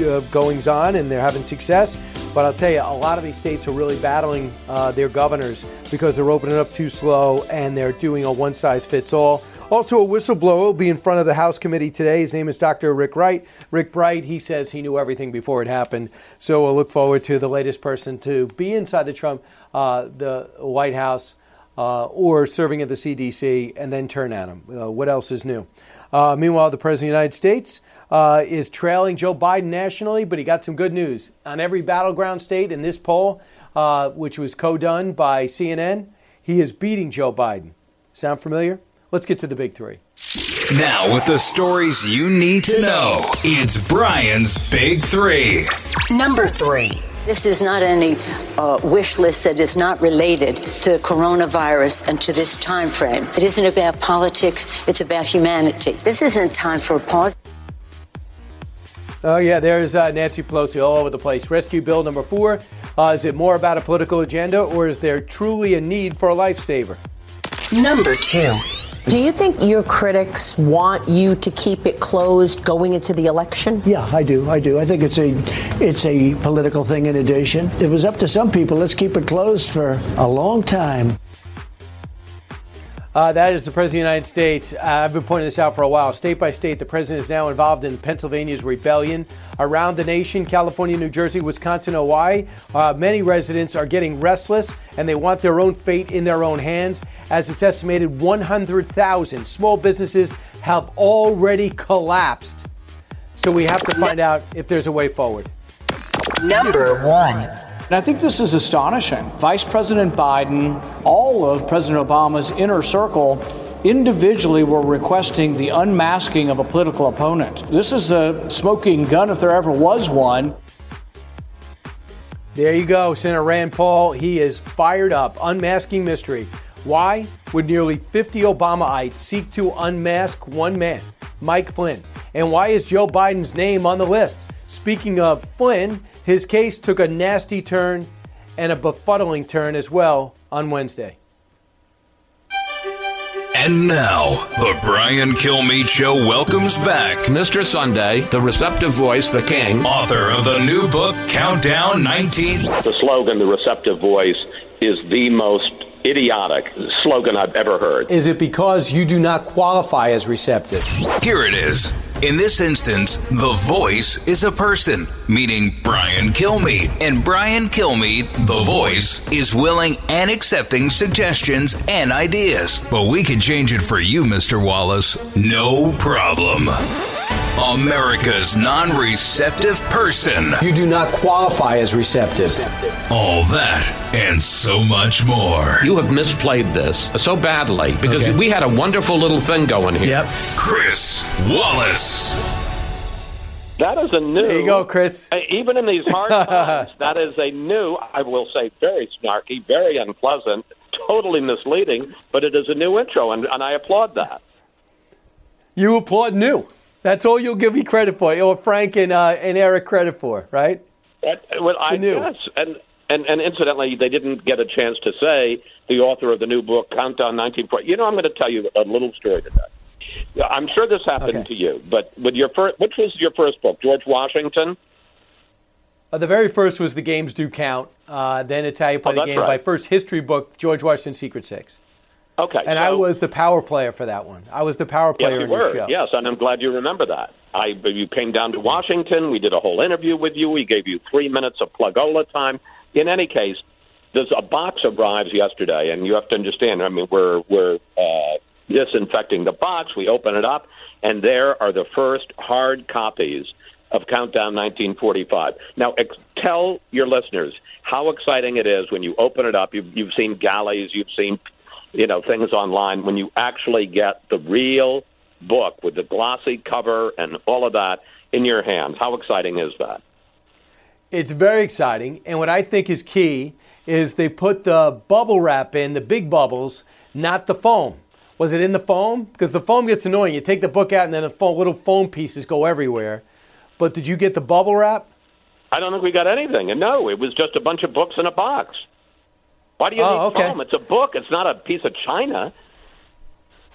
uh, goings on, and they're having success. But I'll tell you, a lot of these states are really battling uh, their governors because they're opening up too slow and they're doing a one size fits all. Also, a whistleblower will be in front of the House committee today. His name is Dr. Rick Wright. Rick Bright, he says he knew everything before it happened. So we'll look forward to the latest person to be inside the Trump, uh, the White House uh, or serving at the CDC and then turn at him. Uh, what else is new? Uh, meanwhile, the President of the United States uh, is trailing Joe Biden nationally, but he got some good news. On every battleground state in this poll, uh, which was co done by CNN, he is beating Joe Biden. Sound familiar? Let's get to the big three. Now, with the stories you need to know, it's Brian's Big Three. Number three. This is not any uh, wish list that is not related to coronavirus and to this time frame. It isn't about politics, it's about humanity. This isn't time for a pause. Oh, yeah, there's uh, Nancy Pelosi all over the place. Rescue Bill number four. Uh, is it more about a political agenda or is there truly a need for a lifesaver? Number two. Do you think your critics want you to keep it closed going into the election? Yeah, I do. I do. I think it's a it's a political thing in addition. It was up to some people, let's keep it closed for a long time. Uh, that is the President of the United States. Uh, I've been pointing this out for a while. State by state, the President is now involved in Pennsylvania's rebellion. Around the nation, California, New Jersey, Wisconsin, Hawaii, uh, many residents are getting restless and they want their own fate in their own hands. As it's estimated, 100,000 small businesses have already collapsed. So we have to find out if there's a way forward. Number one. And I think this is astonishing. Vice President Biden, all of President Obama's inner circle, individually were requesting the unmasking of a political opponent. This is a smoking gun if there ever was one. There you go, Senator Rand Paul. He is fired up. Unmasking mystery. Why would nearly 50 Obamaites seek to unmask one man, Mike Flynn? And why is Joe Biden's name on the list? Speaking of Flynn, his case took a nasty turn and a befuddling turn as well on Wednesday. And now, the Brian Kilmeade Show welcomes back Mr. Sunday, the receptive voice, the king, author of the new book, Countdown 19. The slogan, the receptive voice, is the most idiotic slogan I've ever heard. Is it because you do not qualify as receptive? Here it is. In this instance, the voice is a person, meaning Brian Kilmeade. And Brian Kilmeade, the voice, is willing and accepting suggestions and ideas. But we can change it for you, Mr. Wallace. No problem. America's non receptive person. You do not qualify as receptive. All that and so much more. You have misplayed this so badly because okay. we had a wonderful little thing going here. Yep. Chris Wallace. That is a new. There you go, Chris. Uh, even in these hard *laughs* times, that is a new, I will say, very snarky, very unpleasant, totally misleading, but it is a new intro, and, and I applaud that. You applaud new. That's all you'll give me credit for, or Frank and uh, and Eric credit for, right? That, well, I guess, and, and and incidentally, they didn't get a chance to say the author of the new book, Countdown 1940. You know, I'm going to tell you a little story today. I'm sure this happened okay. to you, but with your first, which was your first book, George Washington? Uh, the very first was The Games Do Count. Uh, then Italian Play oh, the Game. Right. My first history book, George Washington Secret Six. Okay. And so, I was the power player for that one. I was the power player yes, you in were. the show. Yes, and I'm glad you remember that. I you came down to Washington. We did a whole interview with you. We gave you three minutes of plugola time. In any case, There's a box arrives yesterday, and you have to understand. I mean, we're we're uh, disinfecting the box. We open it up, and there are the first hard copies of Countdown 1945. Now, ex- tell your listeners how exciting it is when you open it up. You've, you've seen galleys, you've seen, you know, things online. When you actually get the real book with the glossy cover and all of that in your hands, how exciting is that? It's very exciting, and what I think is key is they put the bubble wrap in, the big bubbles, not the foam. Was it in the foam? Because the foam gets annoying. You take the book out, and then the foam, little foam pieces go everywhere. But did you get the bubble wrap? I don't think we got anything. And no, it was just a bunch of books in a box. Why do you Oh, need okay. foam? It's a book. It's not a piece of china.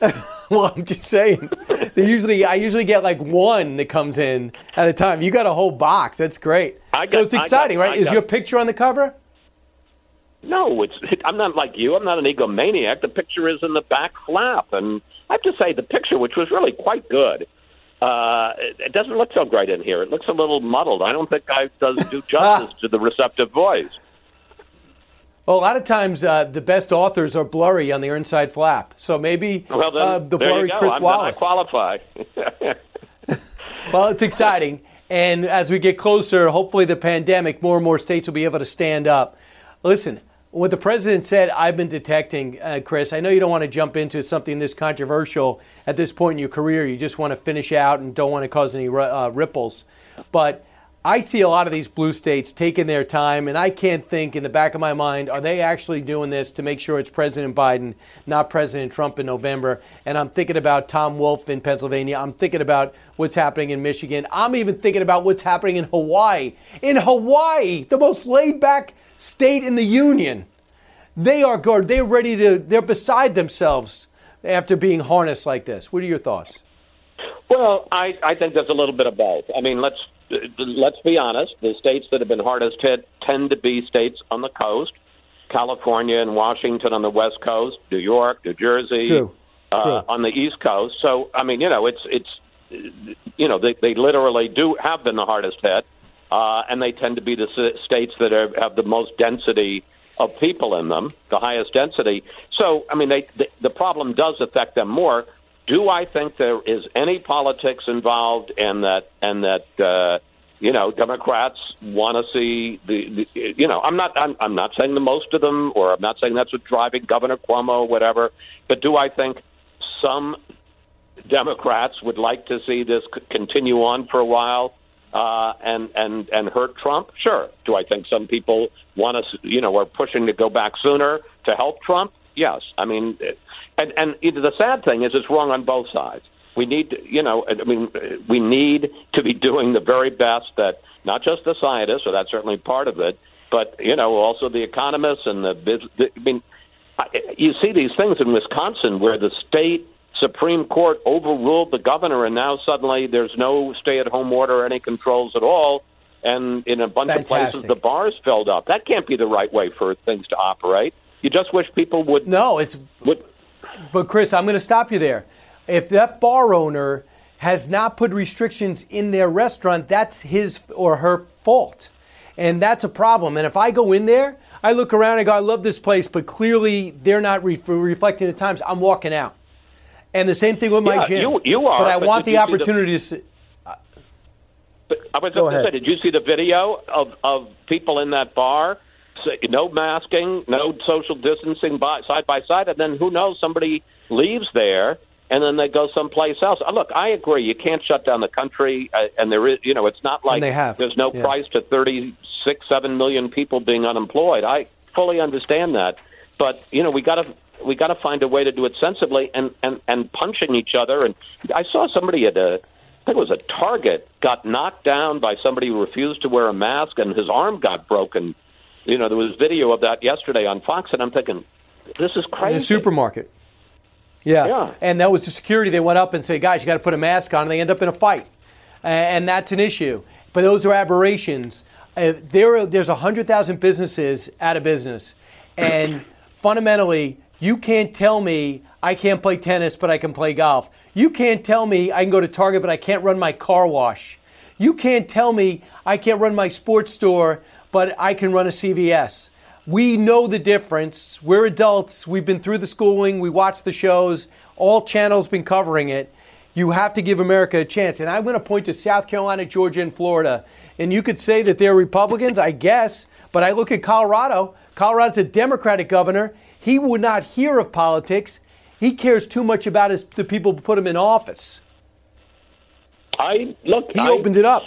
*laughs* well, I'm just saying. They usually, I usually get like one that comes in at a time. You got a whole box. That's great. I got- so it's got- exciting, I right? Is your picture on the cover? No, it's. *laughs* I'm not like you. I'm not an egomaniac. The picture is in the back flap, and I have to say the picture, which was really quite good, uh, it, it doesn't look so great in here. It looks a little muddled. I don't think I does do *laughs* justice to the receptive voice. Well, a lot of times uh, the best authors are blurry on the inside flap. So maybe Well, then, uh, the blurry. Chris I'm, then I Wallace. qualify. *laughs* Well, it's exciting. And as we get closer, hopefully the pandemic, more and more states will be able to stand up. Listen, what the president said, I've been detecting, uh, Chris. I know you don't want to jump into something this controversial at this point in your career. You just want to finish out and don't want to cause any uh, ripples. But I see a lot of these blue states taking their time, and I can't think in the back of my mind, are they actually doing this to make sure it's President Biden, not President Trump in November? And I'm thinking about Tom Wolf in Pennsylvania. I'm thinking about what's happening in Michigan. I'm even thinking about what's happening in Hawaii. In Hawaii, the most laid back state in the union. They are good. They're ready to, they're beside themselves after being harnessed like this. What are your thoughts? Well, I, I think there's a little bit of both. I mean, let's let's be honest. The states that have been hardest hit tend to be states on the coast, California and Washington on the west coast, New York, New Jersey, True. Uh, True. on the east coast. So, I mean, you know, it's it's you know they they literally do have been the hardest hit, uh, and they tend to be the s- states that are, have the most density of people in them, the highest density. So, I mean, they, the, the problem does affect them more. Do I think there is any politics involved, and that and that uh, you know Democrats want to see the, the you know I'm not I'm, I'm not saying the most of them, or I'm not saying that's what's driving Governor Cuomo, whatever. But do I think some Democrats would like to see this continue on for a while uh, and and and hurt Trump? Sure. Do I think some people want to, you know, are pushing to go back sooner to help Trump? Yes. I mean, and and the sad thing is it's wrong on both sides. We need, to, you know, I mean, we need to be doing the very best that not just the scientists, or that's certainly part of it, but you know, also the economists and the. I mean, you see these things in Wisconsin where the state Supreme Court overruled the governor, and now suddenly there's no stay-at-home order, or any controls at all, and in a bunch of places the bars filled up. That can't be the right way for things to operate. You just wish people would. No, it's. Would, But Chris, I'm going to stop you there. If that bar owner has not put restrictions in their restaurant, that's his or her fault, and that's a problem. And if I go in there, I look around and go, I love this place, but clearly they're not re- reflecting the times. I'm walking out. And the same thing with my Yeah, gym. you- you are, but I but want the see the- opportunity to. See, But I was Go going to say, ahead. did you see the video of, of people in that bar? No masking, no social distancing by, side by side, and then who knows? Somebody leaves there, and then they go someplace else. Uh, look, I agree. You can't shut down the country, uh, and there is, you know, it's not like they have. there's no Yeah. price to thirty-six, seven million people being unemployed. I fully understand that, but you know, we got to we got to find a way to do it sensibly and and and punching each other. And I saw somebody at a I think it was a Target got knocked down by somebody who refused to wear a mask, and his arm got broken. You know, there was video of that yesterday on Fox, and I'm thinking, this is crazy. in a supermarket. Yeah. Yeah. And that was the security. They went up and said, guys, you got to put a mask on. And they end up in a fight. And that's an issue. But those are aberrations. Uh, there, are- there's 100,000 businesses out of business. And *coughs* fundamentally, you can't tell me I can't play tennis, but I can play golf. You can't tell me I can go to Target, but I can't run my car wash. You can't tell me I can't run my sports store, but I can run a CVS. we know the difference. We're adults. We've been through the schooling. We watch the shows. All channels been covering it. You have to give America a chance. And I'm going to point to South Carolina, Georgia, and Florida. And you could say that they're Republicans, I guess. But I look at Colorado. Colorado's a Democratic governor. He would not hear of politics. He cares too much about his, the people who put him in office. I look. He I, opened it up.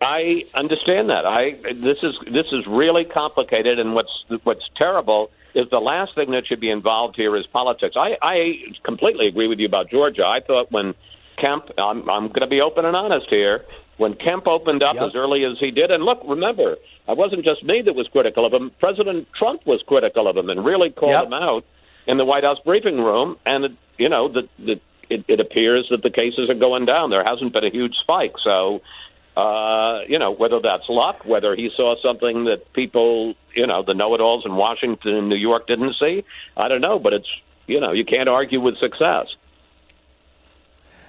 I understand that. I this is this is really complicated, and what's what's terrible is the last thing that should be involved here is politics. I, I completely agree with you about Georgia. I thought when Kemp, I'm, I'm going to be open and honest here. When Kemp opened up Yep. as early as he did, and look, remember, it wasn't just me that was critical of him. President Trump was critical of him and really called Yep. him out in the White House briefing room. And it, you know, the, the, it, it appears that the cases are going down. There hasn't been a huge spike, so uh, you know, whether that's luck, whether he saw something that people, you know, the know-it-alls in Washington and New York didn't see, I don't know, but it's, you know, you can't argue with success.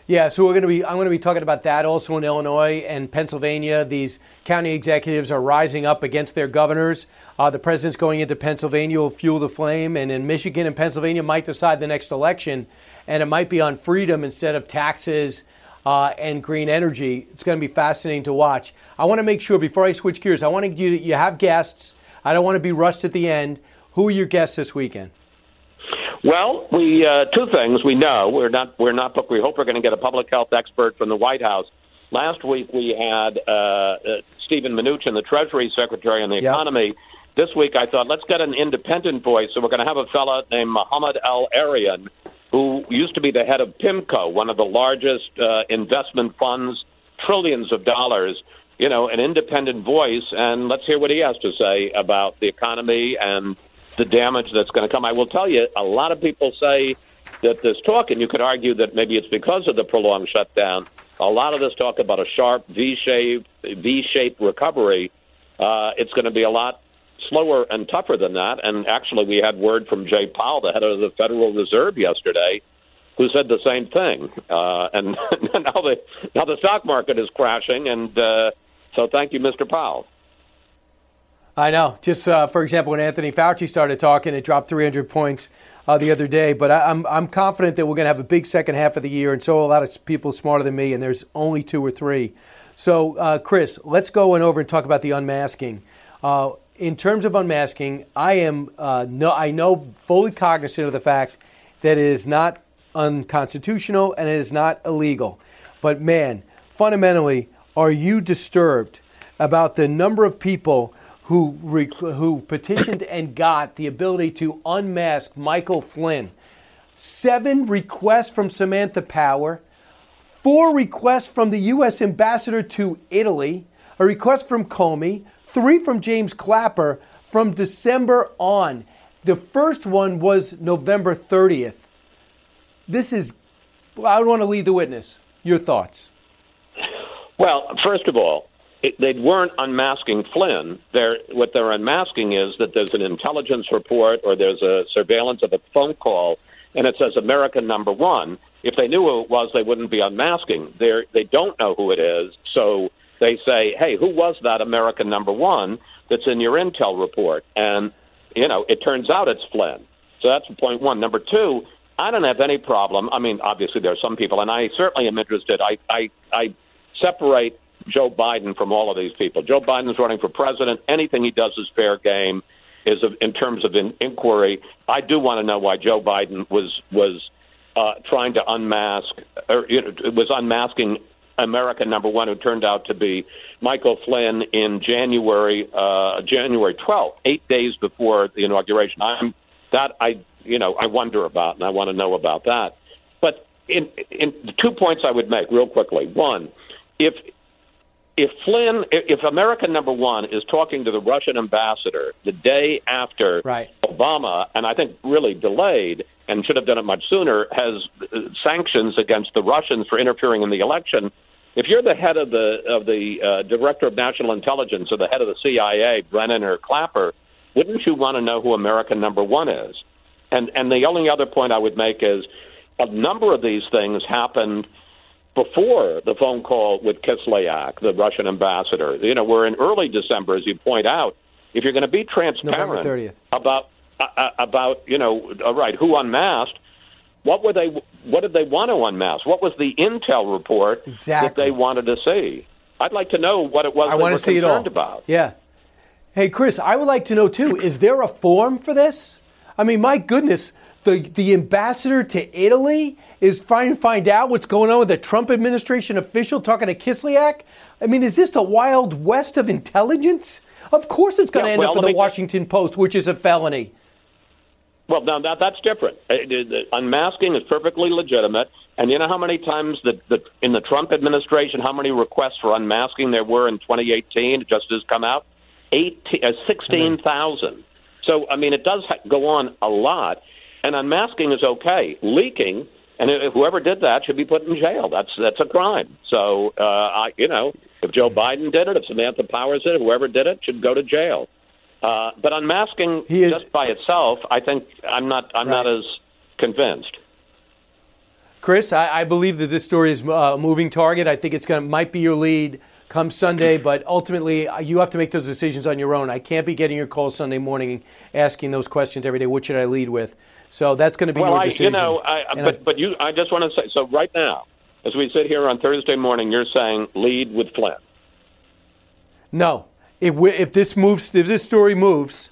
Yeah, so we're going to be. I'm going to be talking about that also in Illinois and Pennsylvania. These county executives are rising up against their governors. Uh, the president's going into Pennsylvania will fuel the flame, and in Michigan and Pennsylvania might decide the next election, and it might be on freedom instead of taxes uh, and green energy. It's going to be fascinating to watch. I want to make sure before I switch gears, I want to you you have guests. I don't want to be rushed at the end. Who are your guests this weekend? Well, we uh, two things we know we're not we're not but we hope we're going to get a public health expert from the White House. Last week we had uh, uh, Steven Mnuchin, the Treasury Secretary on the Yeah. economy. This week I thought let's get an independent voice, so we're going to have a fellow named Mohamed El-Erian, who used to be the head of PIMCO, one of the largest uh, investment funds, trillions of dollars. You know, an independent voice, and let's hear what he has to say about the economy and the damage that's going to come. I will tell you, a lot of people say that this talk, and you could argue that maybe it's because of the prolonged shutdown. A lot of this talk about a sharp V-shaped V-shaped recovery. Uh, it's going to be a lot slower and tougher than that. And actually, we had word from Jay Powell, the head of the Federal Reserve, yesterday, who said the same thing. Uh, and *laughs* now the now the stock market is crashing, and uh, so thank you, Mr. Powell. I know. Just uh, for example, when Anthony Fauci started talking, it dropped 300 points uh, the other day. But I, I'm I'm confident that we're going to have a big second half of the year, and so a lot of people smarter than me, and there's only two or three. So, uh, Chris, let's go and over and talk about the unmasking. In terms of unmasking, I am uh, no, I know fully cognizant of the fact that it is not unconstitutional and it is not illegal. But man, fundamentally, are you disturbed about the number of people who re- who petitioned *coughs* and got the ability to unmask Michael Flynn? Seven requests from Samantha Power, four requests from the U.S. ambassador to Italy, a request from Comey, three from James Clapper from December on. The first one was November 30th. This is, I would want to lead the witness. Your thoughts? Well, first of all, it, they weren't unmasking Flynn. They're, what they're unmasking is that there's an intelligence report or there's a surveillance of a phone call, and it says American number one. If they knew who it was, they wouldn't be unmasking. They're, they don't know who it is, so they say, "Hey, who was that American number one that's in your intel report?" And you know, it turns out it's Flynn. So that's point one. Number two, I don't have any problem. I mean, obviously there are some people, and I certainly am interested. I I, I separate Joe Biden from all of these people. Joe Biden's running for president. Anything he does is fair game. Is of, in terms of in, inquiry. I do want to know why Joe Biden was was uh, trying to unmask or you know, was unmasking American number one, who turned out to be Michael Flynn in January uh, January twelfth, eight days before the inauguration. I'm that I you know I wonder about, and I want to know about that. But in in the two points I would make real quickly. One, if if Flynn, if America number one is talking to the Russian ambassador the day after right. Obama, and I think really delayed and should have done it much sooner, has sanctions against the Russians for interfering in the election. If you're the head of the of the uh, director of national intelligence or the head of the CIA, Brennan or Clapper, wouldn't you want to know who American number one is? And and the only other point I would make is a number of these things happened before the phone call with Kislyak, the Russian ambassador. You know, we're in early December, as you point out. if you're going to be November 30th. transparent about uh, uh, about you know, all right, who unmasked? What were they? What did they want to unmask? What was the intel report that they wanted to see? I'd like to know what it was I they want were to see it all. concerned about. Yeah. Hey, Chris, I would like to know too. Is there a form for this? I mean, my goodness, the the ambassador to Italy is trying to find out what's going on with the Trump administration official talking to Kislyak. I mean, is this the wild west of intelligence? Of course, it's going to Yeah, end well, up in the Washington Post, which is a felony. Well, now that that's different. Uh, the- Unmasking is perfectly legitimate, and you know how many times the, the in the Trump administration, how many requests for unmasking there were in 2018? It just has come out, 18, uh, 16,000. So I mean, it does ha- go on a lot, and unmasking is okay. Leaking, and whoever did that should be put in jail. That's that's a crime. So uh, I, you know, if Joe Biden did it, if Samantha Powers did it, whoever did it should go to jail. Uh, but unmasking just by itself, I think I'm not I'm not as convinced. Chris, I, I believe that this story is uh, a moving target. I think it's going might be your lead come Sunday, *clears throat* but ultimately uh, you have to make those decisions on your own. I can't be getting your calls Sunday morning asking those questions every day. What should I lead with? So that's going to be well, your I, decision. you know, I, but but you, I just want to say so right now, as we sit here on Thursday morning, you're saying lead with Flynn. No, if we, if this moves, if this story moves,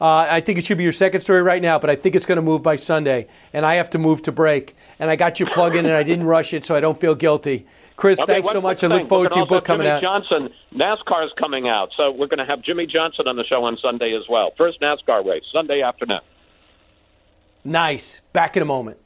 uh, I think it should be your second story right now. But I think it's going to move by Sunday, and I have to move to break. And I got you plugged in, and I didn't rush it, so I don't feel guilty. Chris, Okay, thanks so much. I look forward to your book coming Jimmie out. Johnson, NASCAR is coming out, so we're going to have Jimmie Johnson on the show on Sunday as well. First NASCAR race Sunday afternoon. Nice. Back in a moment.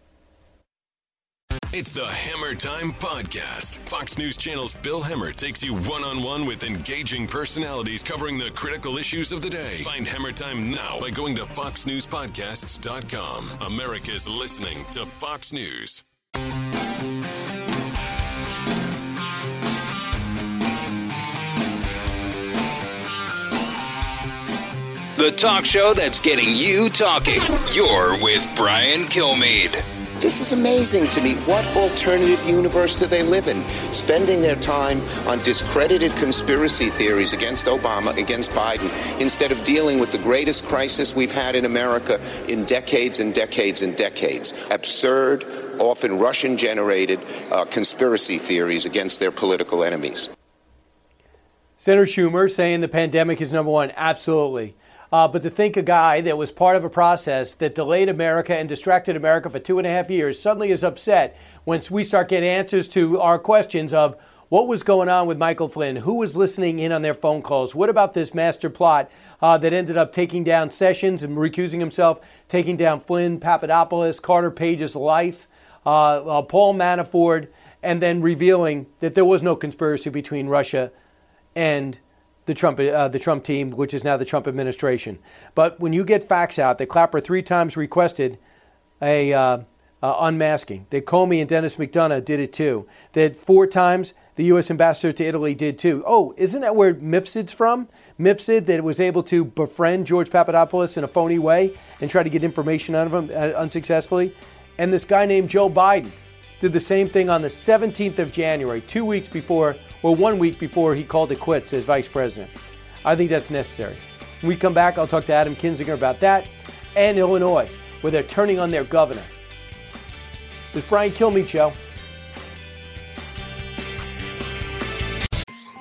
It's the Hemmer Time Podcast. Fox News Channel's Bill Hemmer takes you one on one with engaging personalities covering the critical issues of the day. Find Hemmer Time now by going to FoxNewsPodcasts.com. America's listening to Fox News. The talk show that's getting you talking. You're with Brian Kilmeade. This is amazing to me. What alternative universe do they live in? Spending their time on discredited conspiracy theories against Obama, against Biden, instead of dealing with the greatest crisis we've had in America in decades and decades and decades. Absurd, often Russian generated uh, conspiracy theories against their political enemies. Senator Schumer saying the pandemic is number one. Absolutely. Uh, but to think a guy that was part of a process that delayed America and distracted America for two and a half years suddenly is upset once we start getting answers to our questions of what was going on with Michael Flynn, who was listening in on their phone calls, what about this master plot uh, that ended up taking down Sessions and recusing himself, taking down Flynn, Papadopoulos, Carter Page's life, uh, uh, Paul Manafort, and then revealing that there was no conspiracy between Russia and the Trump, uh, the Trump team, which is now the Trump administration. But when you get facts out that Clapper three times requested a uh, uh, unmasking, that Comey and Denis McDonough did it too, that four times the U.S. ambassador to Italy did too. Oh, isn't that where Mifsud's from? Mifsud that was able to befriend George Papadopoulos in a phony way and try to get information out of him uh, unsuccessfully. And this guy named Joe Biden did the same thing on the 17th of January, two weeks before, or one week before he called it quits as vice president. I think that's necessary. When we come back, I'll talk to Adam Kinzinger about that and Illinois, where they're turning on their governor. This is Brian Kilmeade Show.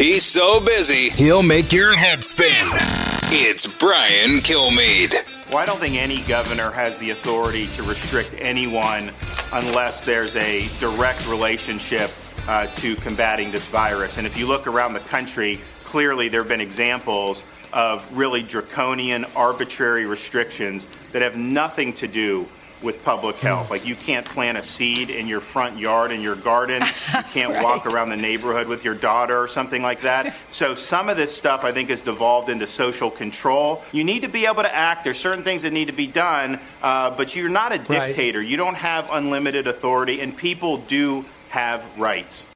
He's so busy, he'll make your head spin. It's Brian Kilmeade. Well, I don't think any governor has the authority to restrict anyone unless there's a direct relationship uh, to combating this virus. And if you look around the country, clearly there have been examples of really draconian, arbitrary restrictions that have nothing to do with public health. Like you can't plant a seed in your front yard in your garden. You *laughs* can't right. walk around the neighborhood with your daughter or something like that. *laughs* So some of this stuff I think has devolved into social control. You need to be able to act. There's certain things that need to be done, uh, but you're not a dictator. Right. You don't have unlimited authority, and people do have rights.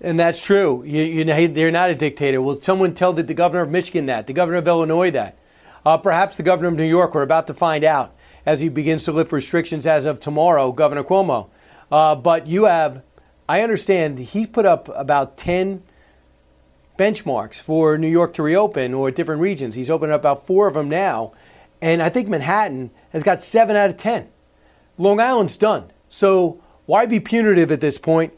And that's true. You, you know, they're not a dictator. Will someone tell the, the governor of Michigan that? The governor of Illinois that? Uh, perhaps the governor of New York. We're about to find out as he begins to lift restrictions as of tomorrow, Governor Cuomo. Uh, but you have, I understand, he put up about 10 benchmarks for New York to reopen or different regions. He's opened up about four of them now. And I think Manhattan has got seven out of 10. Long Island's done. So why be punitive at this point?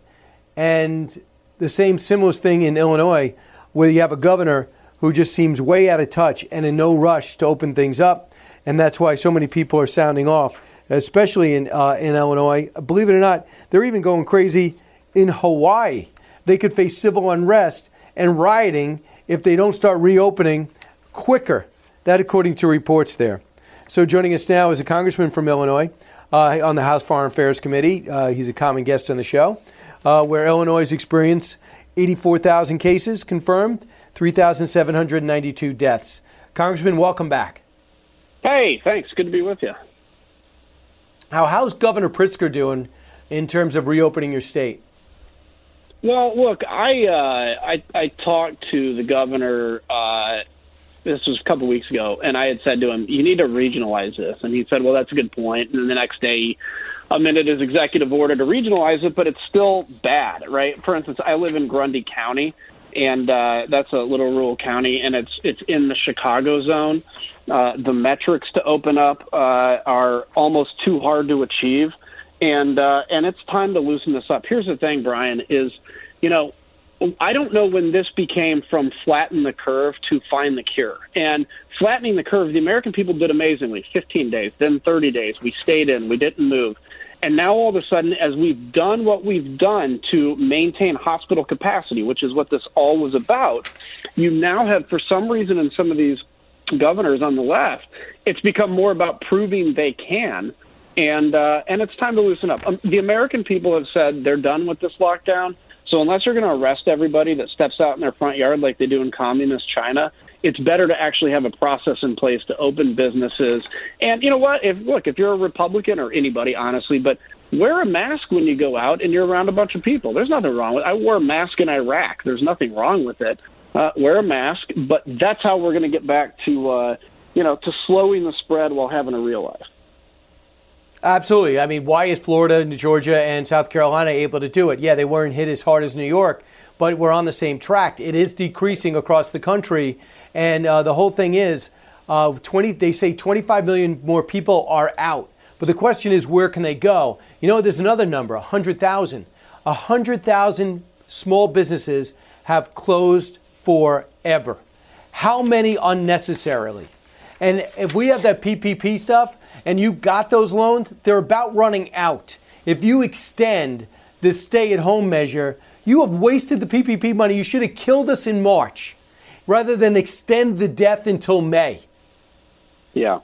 And the same similar thing in Illinois, where you have a governor who just seems way out of touch and in no rush to open things up, and that's why so many people are sounding off, especially in uh, in Illinois. Believe it or not, they're even going crazy in Hawaii. They could face civil unrest and rioting if they don't start reopening quicker. That, according to reports there. So, joining us now is a congressman from Illinois uh, on the House Foreign Affairs Committee. Uh, he's a common guest on the show uh, where Illinois experienced 84,000 cases confirmed, 3,792 deaths. Congressman, welcome back. Hey, thanks. Good to be with you. How how's Governor Pritzker doing in terms of reopening your state? Well, look, I uh, I, I talked to the governor. Uh, this was a couple of weeks ago, and I had said to him, "You need to regionalize this," and he said, "Well, that's a good point." And the next day, he amended his executive order to regionalize it, but it's still bad, right? For instance, I live in Grundy County, and uh, that's a little rural county, and it's it's in the Chicago zone. Uh, the metrics to open up uh, are almost too hard to achieve, and uh, and it's time to loosen this up. Here's the thing, Brian, is you know I don't know when this became from flatten the curve to find the cure. And flattening the curve, the American people did amazingly 15 days, then 30 days. We stayed in, we didn't move. And now all of a sudden, as we've done what we've done to maintain hospital capacity, which is what this all was about, you now have, for some reason, in some of these governors on the left, it's become more about proving they can. And uh, and it's time to loosen up. Um, the American people have said they're done with this lockdown. So unless you're going to arrest everybody that steps out in their front yard like they do in communist China, it's better to actually have a process in place to open businesses. And you know what? If look, if you're a Republican or anybody, honestly, but wear a mask when you go out and you're around a bunch of people. There's nothing wrong with. It. I wore a mask in Iraq. There's nothing wrong with it. Uh, wear a mask, but that's how we're going to get back to uh, you know to slowing the spread while having a real life. Absolutely. I mean, why is Florida, and Georgia, and South Carolina able to do it? Yeah, they weren't hit as hard as New York, but we're on the same track. It is decreasing across the country, and uh, the whole thing is, uh, 20. They say 25 million more people are out, but the question is, where can they go? You know, there's another number, 100,000. 100,000 small businesses have closed forever. How many unnecessarily? And if we have that PPP stuff, and you got those loans, they're about running out. If you extend this stay at home measure, you have wasted the PPP money. You should have killed us in March rather than extend the death until May. Yeah.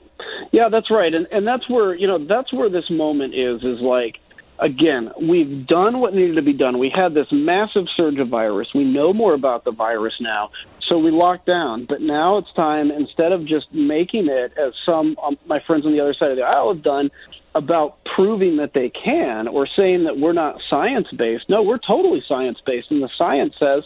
Yeah, that's right. And and that's where, you know, that's where this moment is is like again, we've done what needed to be done. We had this massive surge of virus. We know more about the virus now. So we locked down. But now it's time, instead of just making it, as some um, my friends on the other side of the aisle have done, about proving that they can or saying that we're not science based. No, we're totally science based. And the science says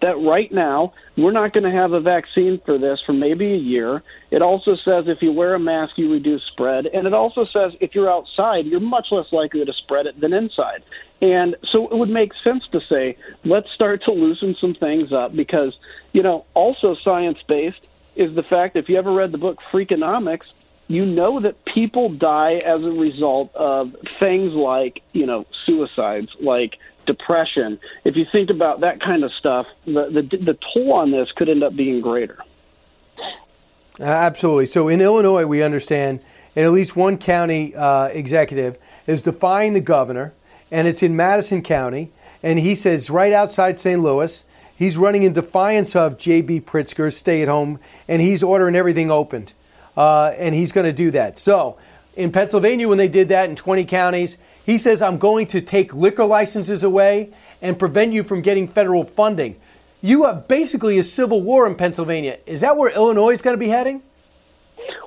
that right now we're not going to have a vaccine for this for maybe a year. It also says if you wear a mask, you reduce spread. And it also says if you're outside, you're much less likely to spread it than inside. And so it would make sense to say, let's start to loosen some things up because, you know, also science based is the fact if you ever read the book Freakonomics, you know that people die as a result of things like, you know, suicides, like depression, if you think about that kind of stuff, the, the, the toll on this could end up being greater. Absolutely. So in Illinois, we understand, and at least one county uh, executive is defying the governor, and it's in Madison County, and he says right outside St. Louis, he's running in defiance of J.B. Pritzker's stay at home, and he's ordering everything opened. uh, and he's going to do that. So in Pennsylvania, when they did that in 20 counties, he says, I'm going to take liquor licenses away and prevent you from getting federal funding. You have basically a civil war in Pennsylvania. Is that where Illinois is going to be heading?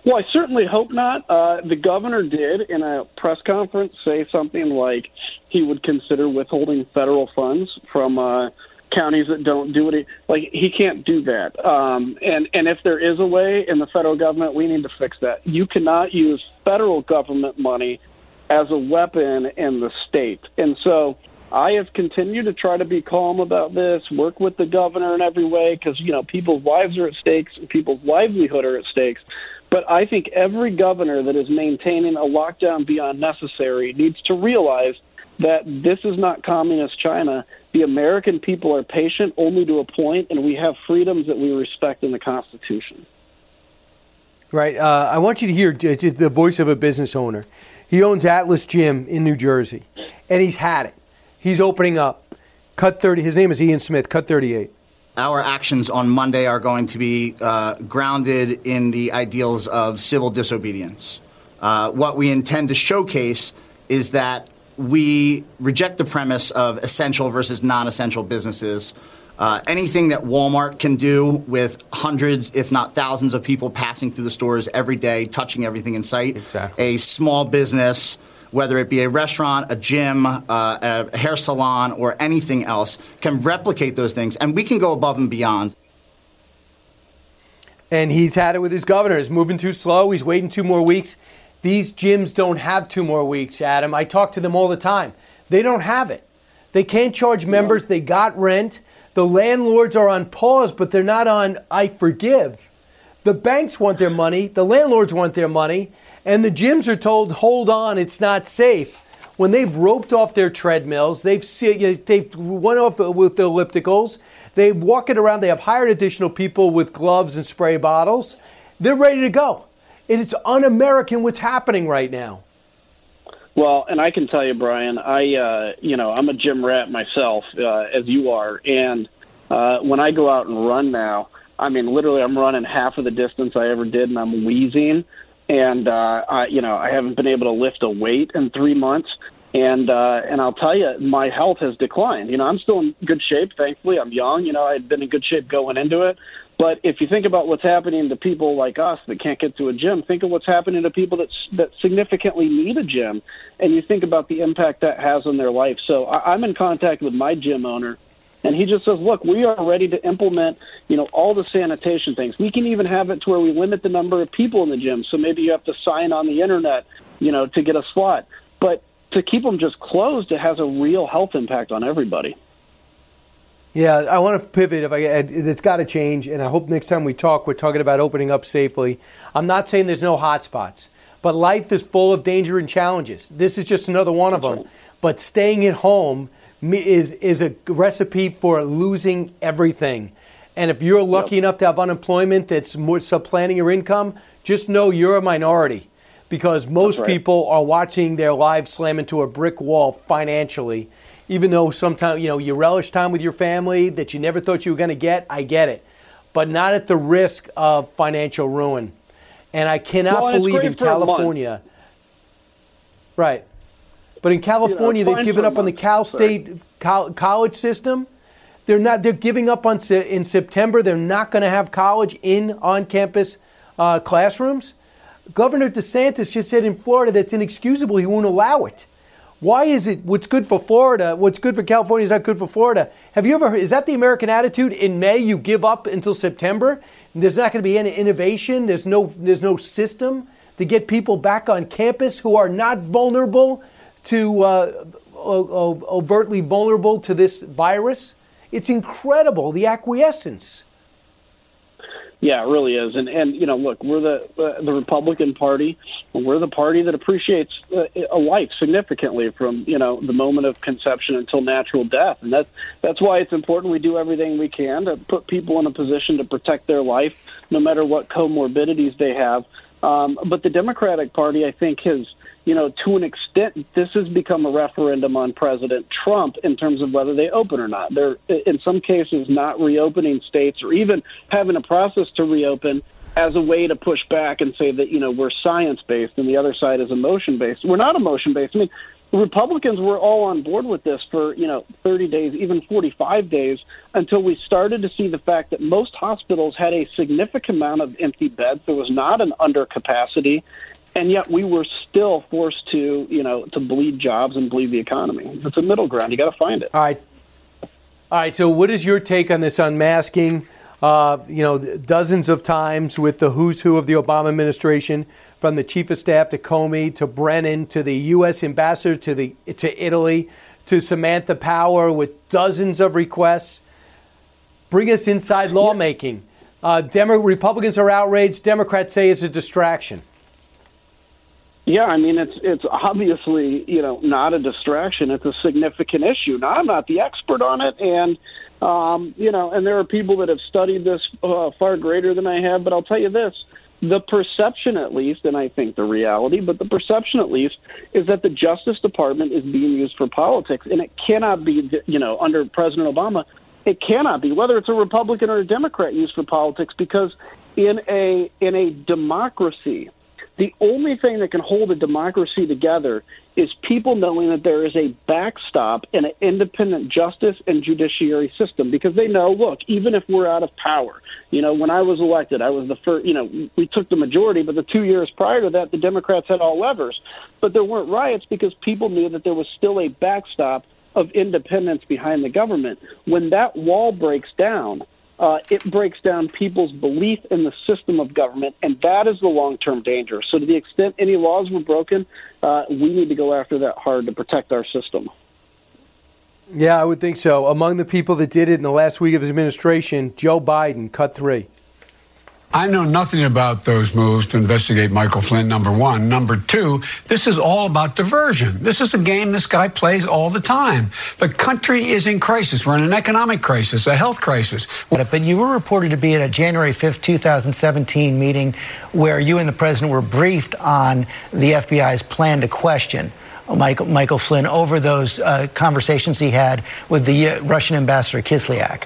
Well, I certainly hope not. Uh, the governor did, in a press conference, say something like he would consider withholding federal funds from uh, counties that don't do it. Like he can't do that. Um, and and if there is a way in the federal government, we need to fix that. You cannot use federal government money as a weapon in the state. And so I have continued to try to be calm about this, work with the governor in every way because you know people's lives are at stakes, and people's livelihood are at stakes. But I think every governor that is maintaining a lockdown beyond necessary needs to realize that this is not communist China. The American people are patient only to a point, and we have freedoms that we respect in the Constitution. Right. Uh, I want you to hear the voice of a business owner. He owns Atilis Gym in New Jersey, and he's had it. He's opening up. Cut 30. His name is Ian Smith, Cut 38 our actions on Monday are going to be uh, grounded in the ideals of civil disobedience. Uh, what we intend to showcase is that we reject the premise of essential versus non essential businesses. Uh, anything that Walmart can do with hundreds, if not thousands, of people passing through the stores every day, touching everything in sight, exactly. a small business whether it be a restaurant, a gym, uh, a hair salon, or anything else, can replicate those things, and we can go above and beyond. And he's had it with his governor. He's moving too slow. He's waiting two more weeks. These gyms don't have two more weeks, Adam. I talk to them all the time. They don't have it. They can't charge members. They got rent. The landlords are on pause, but they're not on I forgive. The banks want their money. The landlords want their money and the gyms are told, hold on, it's not safe. When they've roped off their treadmills, they've they've went off with the ellipticals, they walk it around, they have hired additional people with gloves and spray bottles. They're ready to go. And it's un-American what's happening right now. Well, and I can tell you, Brian, I uh, you know I'm a gym rat myself, uh, as you are, and uh, when I go out and run now, I mean literally I'm running half of the distance I ever did, and I'm wheezing and uh, I, you know I haven't been able to lift a weight in three months, and uh, and I'll tell you, my health has declined. You know, I'm still in good shape. Thankfully, I'm young. You know, I'd been in good shape going into it. But if you think about what's happening to people like us that can't get to a gym, think of what's happening to people that that significantly need a gym, and you think about the impact that has on their life. So I, I'm in contact with my gym owner and he just says, look, we are ready to implement, you know, all the sanitation things. We can even have it to where we limit the number of people in the gym. So maybe you have to sign on the internet, you know, to get a slot. But to keep them just closed, it has a real health impact on everybody. Yeah, I want to pivot. If I, it's got to change, and I hope next time we talk, we're talking about opening up safely. I'm not saying there's no hot spots, but life is full of danger and challenges. This is just another one of them. But staying at home is is a recipe for losing everything. And if you're lucky yep. enough to have unemployment that's more supplanting your income, just know you're a minority because most right. people are watching their lives slam into a brick wall financially. Even though sometimes you know you relish time with your family that you never thought you were going to get, I get it, but not at the risk of financial ruin. And I cannot well, believe in California. Right. But in California, you know, they've given up on the Cal State college system. They're not. They're giving up on in September. They're not going to have college in on-campus uh, classrooms. Governor DeSantis just said in Florida that's inexcusable. He won't allow it. Why is it what's good for Florida, what's good for California is not good for Florida? Have you ever is that the American attitude? In May, you give up until September. There's not going to be any innovation. There's no, there's no system to get people back on campus who are not vulnerable to uh, overtly vulnerable to this virus. It's incredible the acquiescence. Yeah, it really is. And and you know, look, we're the uh, the Republican Party. We're the party that appreciates uh, a life significantly from you know the moment of conception until natural death, and that's that's why it's important we do everything we can to put people in a position to protect their life, no matter what comorbidities they have. Um, but the Democratic Party, I think, has you know, to an extent, this has become a referendum on President Trump in terms of whether they open or not. They're, in some cases, not reopening states or even having a process to reopen as a way to push back and say that you know we're science based and the other side is emotion based. We're not emotion based. I mean, Republicans were all on board with this for you know 30 days, even 45 days, until we started to see the fact that most hospitals had a significant amount of empty beds. There was not an undercapacity, and yet we were still forced to you know to bleed jobs and bleed the economy. It's a middle ground. You got to find it. All right. All right. So, what is your take on this unmasking? Uh, you know, dozens of times with the who's who of the Obama administration, from the chief of staff to Comey to Brennan to the U.S. ambassador to the to Italy to Samantha Power with dozens of requests. Bring us inside lawmaking. Uh, Demo- Republicans are outraged. Democrats say it's a distraction. Yeah, I mean it's it's obviously you know not a distraction. It's a significant issue. Now I'm not the expert on it, and um, you know, and there are people that have studied this uh, far greater than I have. But I'll tell you this: the perception, at least, and I think the reality, but the perception, at least, is that the Justice Department is being used for politics, and it cannot be, you know, under President Obama. It cannot be, whether it's a Republican or a Democrat, used for politics, because in a in a democracy the only thing that can hold a democracy together is people knowing that there is a backstop in an independent justice and judiciary system because they know, look, even if we're out of power, you know, when I was elected, I was the first, you know, we took the majority, but the two years prior to that, the Democrats had all levers. But there weren't riots because people knew that there was still a backstop of independence behind the government. When that wall breaks down, uh, it breaks down people's belief in the system of government, and that is the long term danger. So, to the extent any laws were broken, uh, we need to go after that hard to protect our system. Yeah, I would think so. Among the people that did it in the last week of his administration, Joe Biden cut three. I know nothing about those moves to investigate Michael Flynn, number one. Number two, this is all about diversion. This is a game this guy plays all the time. The country is in crisis. We're in an economic crisis, a health crisis. But you were reported to be at a January 5th, 2017 meeting where you and the president were briefed on the FBI's plan to question. Michael, Michael Flynn over those uh, conversations he had with the uh, Russian ambassador Kislyak.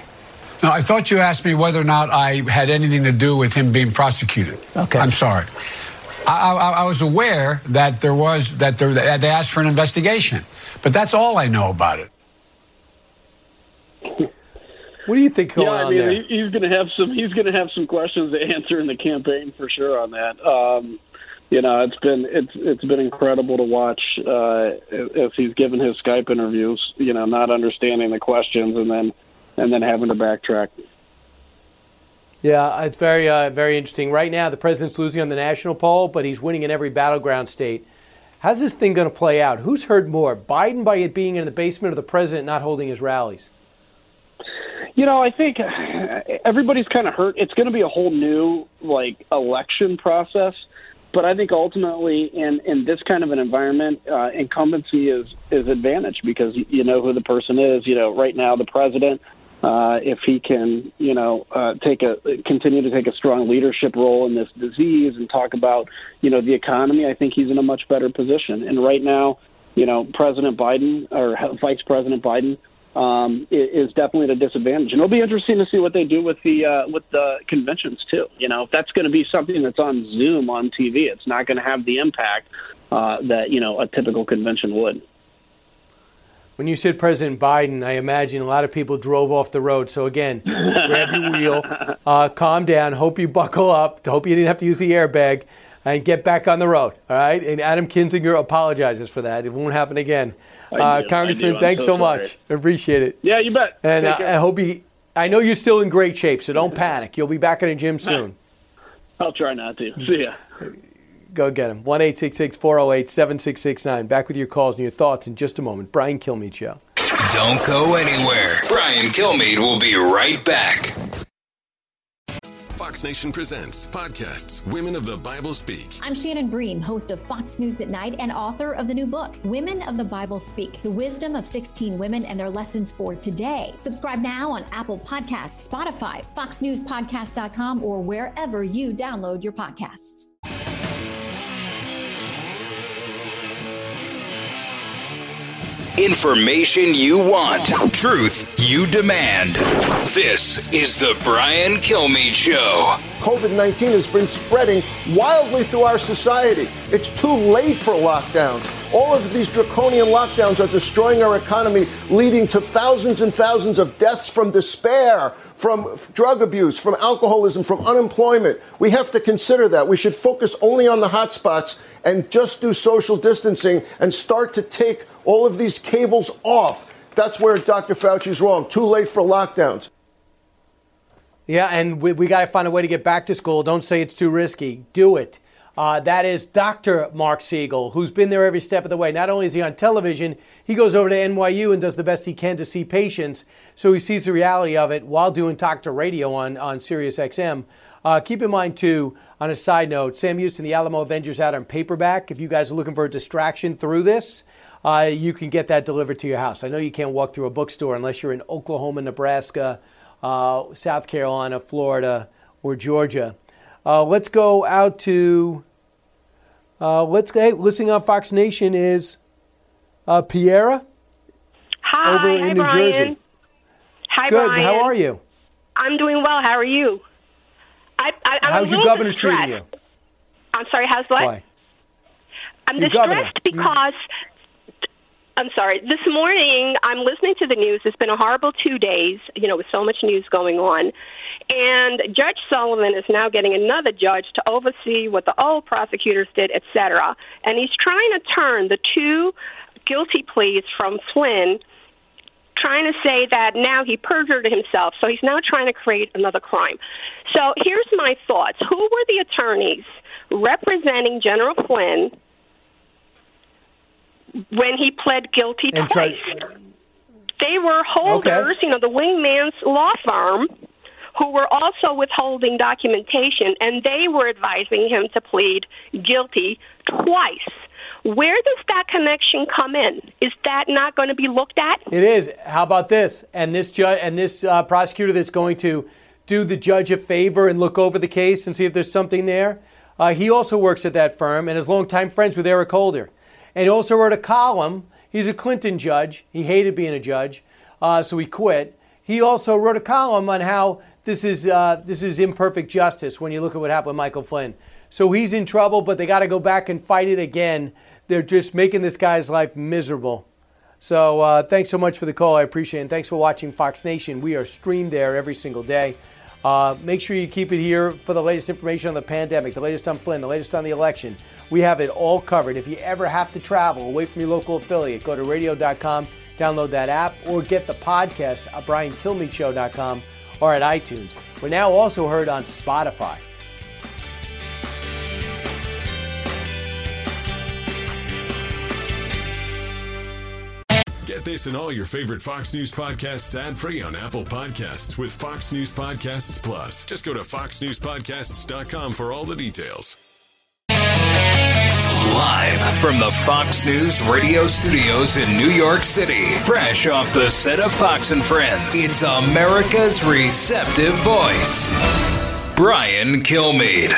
No, I thought you asked me whether or not I had anything to do with him being prosecuted. Okay. I'm sorry. I, I, I was aware that there was that, there, they asked for an investigation, but that's all I know about it. What do you think going yeah, I on mean, there? he's going to have some. He's going to have some questions to *laughs* answer in the campaign for sure on that. Um, you know, it's been it's it's been incredible to watch uh, as he's given his Skype interviews. You know, not understanding the questions and then and then having to backtrack. Yeah, it's very, uh, very interesting. Right now, the president's losing on the national poll, but he's winning in every battleground state. How's this thing going to play out? Who's heard more? Biden by it being in the basement, or the president not holding his rallies? You know, I think everybody's kind of hurt. It's going to be a whole new like election process, but I think ultimately in in this kind of an environment, uh, incumbency is is advantage because you know who the person is. You know, right now the president. Uh, if he can, you know, uh, take a continue to take a strong leadership role in this disease and talk about, you know, the economy, I think he's in a much better position. And right now, you know, President Biden or *laughs* Vice President Biden um, is definitely at a disadvantage. And it'll be interesting to see what they do with the uh, with the conventions too. You know, if that's going to be something that's on Zoom on TV, it's not going to have the impact uh, that you know a typical convention would. When you said President Biden, I imagine a lot of people drove off the road. So again, grab your wheel, *laughs* uh, calm down. Hope you buckle up. Hope you didn't have to use the airbag, and get back on the road. All right. And Adam Kinzinger apologizes for that. It won't happen again. Uh, do, Congressman, thanks so so much. I appreciate it. Yeah, you bet. And uh. I hope you. I know you're still in great shape, so don't panic. You'll be back in the gym soon. I'll try not to. See ya. Go get him. 1 408 7669. Back with your calls and your thoughts in just a moment. Brian Kilmeade Show. Don't go anywhere. Brian Kilmeade will be right back. Fox Nation presents podcasts Women of the Bible Speak. I'm Shannon Bream, host of Fox News at Night and author of the new book, Women of the Bible Speak The Wisdom of 16 Women and Their Lessons for Today. Subscribe now on Apple Podcasts, Spotify, FoxNewsPodcast.com, or wherever you download your podcasts. Information you want, truth you demand. This is the Brian Kilmeade Show. COVID 19 has been spreading wildly through our society. It's too late for lockdowns. All of these draconian lockdowns are destroying our economy, leading to thousands and thousands of deaths from despair, from drug abuse, from alcoholism, from unemployment. We have to consider that. We should focus only on the hotspots and just do social distancing and start to take all of these cables off. That's where Dr. Fauci's wrong. Too late for lockdowns. Yeah, and we, we got to find a way to get back to school. Don't say it's too risky. Do it. Uh, that is Dr. Marc Siegel, who's been there every step of the way. Not only is he on television, he goes over to NYU and does the best he can to see patients. So he sees the reality of it while doing talk to Radio on, on Sirius XM. Uh, keep in mind, too, on a side note, Sam Houston, the Alamo Avengers out on paperback. If you guys are looking for a distraction through this, uh, you can get that delivered to your house. I know you can't walk through a bookstore unless you're in Oklahoma, Nebraska, uh, South Carolina, Florida, or Georgia. Uh, let's go out to. Uh, let's go. Hey, listening on Fox Nation is uh, Piera Hi, over in hi, New Brian. Jersey. Hi, Good. Brian. How are you? I'm doing well. How are you? I, I, I'm How's a your little governor treating you? I'm sorry. How's what? Why? I'm Your distressed governor. because. I'm sorry. This morning, I'm listening to the news. It's been a horrible two days, you know, with so much news going on. And Judge Sullivan is now getting another judge to oversee what the old prosecutors did, et cetera. And he's trying to turn the two guilty pleas from Flynn, trying to say that now he perjured himself. So he's now trying to create another crime. So here's my thoughts. Who were the attorneys representing General Flynn when he pled guilty And twice? try- They were holders, you know, the wingman's law firm, who were also withholding documentation, and they were advising him to plead guilty twice. Where does that connection come in? Is that not going to be looked at? It is. How about this? And this judge and this uh, prosecutor that's going to do the judge a favor and look over the case and see if there's something there. Uh, he also works at that firm and is longtime friends with Eric Holder. And he also wrote a column. He's a Clinton judge. He hated being a judge, uh, so he quit. He also wrote a column on how this is uh, this is imperfect justice when you look at what happened with Michael Flynn. So he's in trouble, but they got to go back and fight it again. They're just making this guy's life miserable. So uh, thanks so much for the call. I appreciate it. And thanks for watching Fox Nation. We are streamed there every single day. Uh, make sure you keep it here for the latest information on the pandemic, the latest on Flynn, the latest on the election. We have it all covered. If you ever have to travel away from your local affiliate, go to radio.com, download that app, or get the podcast at briankilmeadeshow.com or at iTunes. We're now also heard on Spotify. Get this and all your favorite Fox News podcasts ad free on Apple Podcasts with Fox News Podcasts Plus. Just go to foxnewspodcasts.com for all the details. Live from the Fox News radio studios in New York City, fresh off the set of Fox and Friends, it's America's receptive voice, Brian Kilmeade.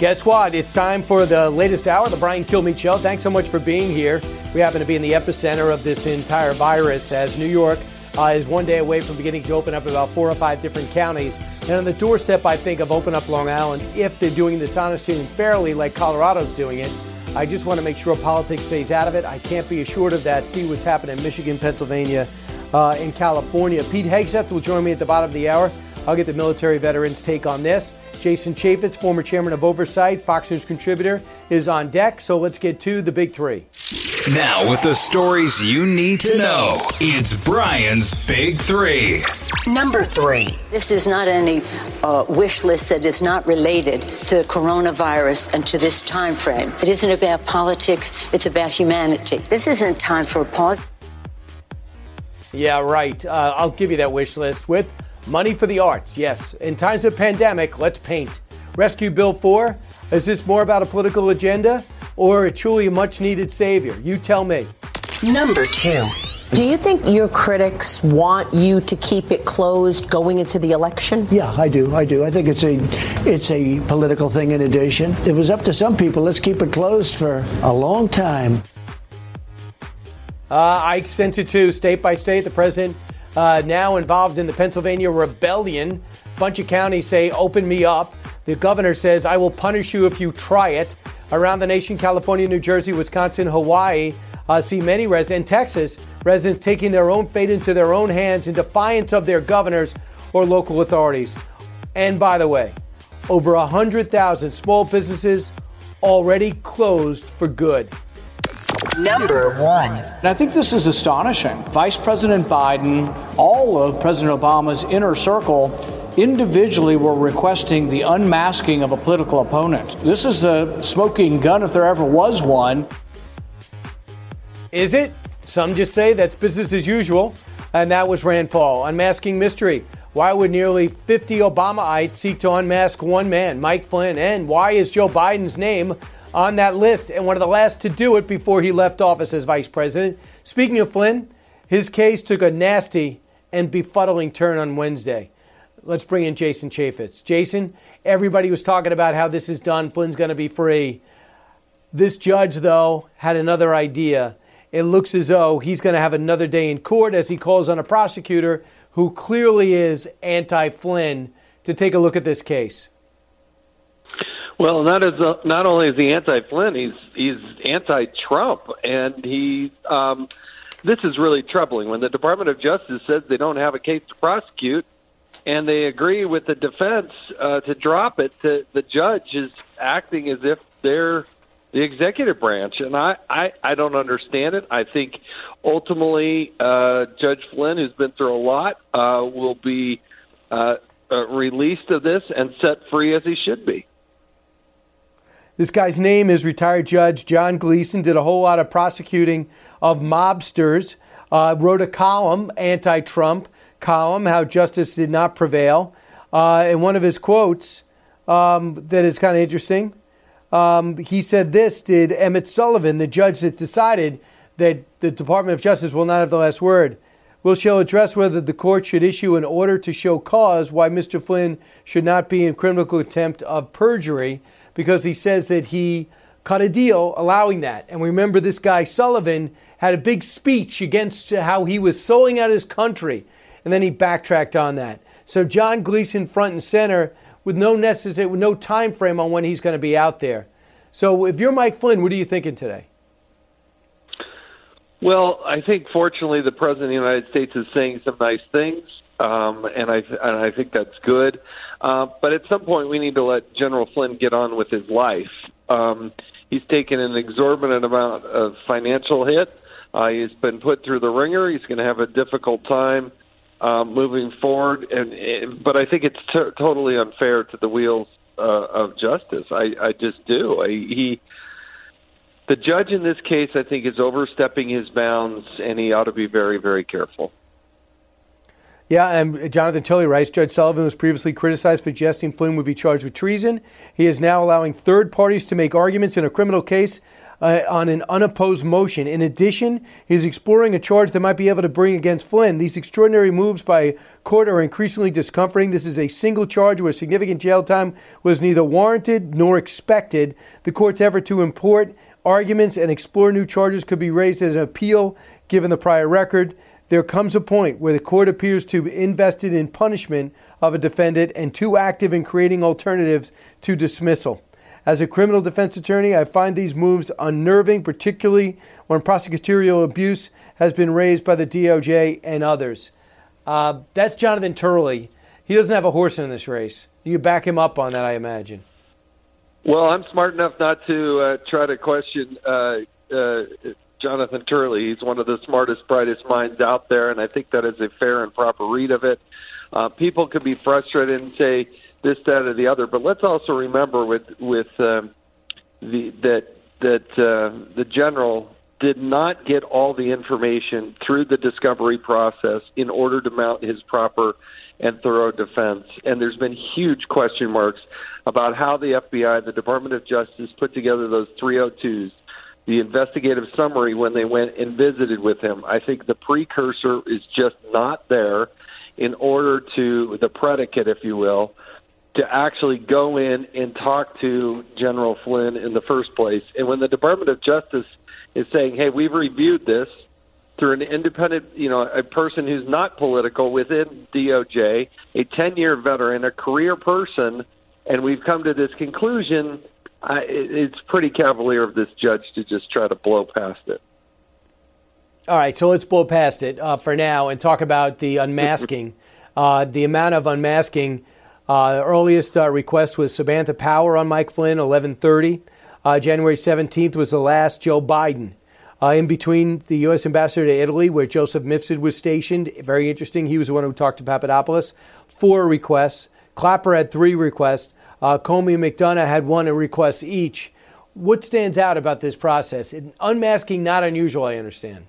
Guess what? It's time for the latest hour, the Brian Kilmeade Show. Thanks so much for being here. We happen to be in the epicenter of this entire virus as New York uh, is one day away from beginning to open up about four or five different counties. And on the doorstep, I think, of open up Long Island, if they're doing this honestly and fairly like Colorado's doing it. I just want to make sure politics stays out of it. I can't be assured of that. See what's happening in Michigan, Pennsylvania, uh, in California. Pete Hegseth will join me at the bottom of the hour. I'll get the military veterans' take on this. Jason Chaffetz, former chairman of Oversight, Fox News contributor, is on deck. So let's get to the big three. Now, with the stories you need to know, it's Brian's Big Three. Number three. This is not any uh, wish list that is not related to the coronavirus and to this time frame. It isn't about politics, it's about humanity. This isn't time for a pause. Yeah, right. Uh, I'll give you that wish list with money for the arts. Yes. In times of pandemic, let's paint. Rescue Bill 4. Is this more about a political agenda or a truly much needed savior? You tell me. Number two. Do you think your critics want you to keep it closed going into the election? Yeah, I do. I do. I think it's a it's a political thing in addition. It was up to some people, let's keep it closed for a long time. Uh, Ike sent it to state by state. The president uh, now involved in the Pennsylvania rebellion. A Bunch of counties say, "Open me up." The governor says, "I will punish you if you try it." Around the nation, California, New Jersey, Wisconsin, Hawaii, uh, see many residents, and Texas, residents taking their own fate into their own hands in defiance of their governors or local authorities. And by the way, over 100,000 small businesses already closed for good. Number one. And I think this is astonishing. Vice President Biden, all of President Obama's inner circle, individually were requesting the unmasking of a political opponent. This is a smoking gun if there ever was one. Is it? Some just say that's business as usual. And that was Rand Paul. Unmasking mystery. Why would nearly 50 Obamaites seek to unmask one man, Mike Flynn? And why is Joe Biden's name on that list and one of the last to do it before he left office as vice president? Speaking of Flynn, his case took a nasty and befuddling turn on Wednesday. Let's bring in Jason Chaffetz. Jason, everybody was talking about how this is done. Flynn's going to be free. This judge, though, had another idea. It looks as though he's going to have another day in court as he calls on a prosecutor who clearly is anti Flynn, to take a look at this case? Well, not as uh, not only is he anti-Flynn, he's he's anti-Trump, and he. Um, this is really troubling. When the Department of Justice says they don't have a case to prosecute, and they agree with the defense uh, to drop it, to, the judge is acting as if they're the executive branch, and I, I, I don't understand it. I think ultimately uh, Judge Flynn, who's been through a lot, uh, will be uh, uh, released of this and set free as he should be. This guy's name is retired Judge John Gleeson. Did a whole lot of prosecuting of mobsters. Uh, wrote a column, anti-Trump column, how justice did not prevail. Uh, and one of his quotes um, that is kind of interesting um, he said this did Emmett Sullivan, the judge that decided that the Department of Justice will not have the last word. Will shall address whether the court should issue an order to show cause why Mr. Flynn should not be in criminal contempt of perjury because he says that he cut a deal allowing that. And we remember, this guy Sullivan had a big speech against how he was selling out his country, and then he backtracked on that. So John Gleeson front and center, with no necessary, with no time frame on when he's going to be out there. So, if you're Mike Flynn, what are you thinking today? Well, I think fortunately the president of the United States is saying some nice things, um, and I and I think that's good. Uh, but at some point, we need to let General Flynn get on with his life. Um, he's taken an exorbitant amount of financial hit. Uh, he's been put through the ringer. He's going to have a difficult time um, moving forward. And, and but I think it's t- totally unfair to the wheels uh, of justice. I, I just do. I, he, the judge in this case, I think, is overstepping his bounds, and he ought to be very, very careful. Yeah, and Jonathan Turley writes Judge Sullivan was previously criticized for suggesting Flynn would be charged with treason. He is now allowing third parties to make arguments in a criminal case uh, on an unopposed motion. In addition, he's exploring a charge that might be able to bring against Flynn. These extraordinary moves by court are increasingly discomforting. This is a single charge where significant jail time was neither warranted nor expected. The court's effort to import arguments and explore new charges could be raised as an appeal given the prior record. There comes a point where the court appears to be invested in punishment of a defendant and too active in creating alternatives to dismissal. As a criminal defense attorney, I find these moves unnerving, particularly when prosecutorial abuse has been raised by the DOJ and others. Uh, that's Jonathan Turley. He doesn't have a horse in this race. You back him up on that, I imagine. Well, I'm smart enough not to uh, try to question uh, uh, Jonathan Turley. He's one of the smartest, brightest minds out there, and I think that is a fair and proper read of it. Uh, people could be frustrated and say, this, that, or the other. But let's also remember with with um, the that that uh, the general did not get all the information through the discovery process in order to mount his proper and thorough defense. And there's been huge question marks about how the FBI, the Department of Justice, put together those 302s, the investigative summary when they went and visited with him. I think the precursor is just not there in order to, the predicate, if you will, to actually go in and talk to General Flynn in the first place. And when the Department of Justice is saying, "Hey, we've reviewed this. through an independent, you know, a person who's not political within DOJ, a 10 year veteran, a career person, and we've come to this conclusion. I, it's pretty cavalier of this judge to just try to blow past it. All right, so let's blow past it uh, for now and talk about the unmasking. *laughs* uh, the amount of unmasking. Uh, earliest uh, request was Samantha Power on Mike Flynn, 1130. Uh, January 17th was the last. Joe Biden. In between the U.S. ambassador to Italy, where Joseph Mifsud was stationed. Very interesting. He was the one who talked to Papadopoulos. Four requests. Clapper had three requests. Uh, Comey and McDonough had one request each. What stands out about this process? unmasking, not unusual, I understand.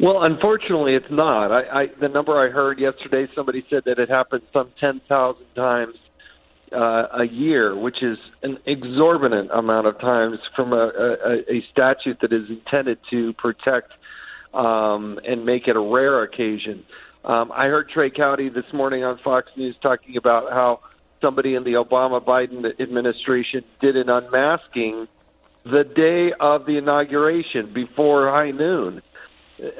Well, unfortunately, it's not. I, I the number I heard yesterday, somebody said that it happens some ten thousand times uh, a year, which is an exorbitant amount of times from a, a, a statute that is intended to protect um, and make it a rare occasion. Um, I heard Trey Gowdy this morning on Fox News talking about how somebody in the Obama Biden administration did an unmasking the day of the inauguration before high noon.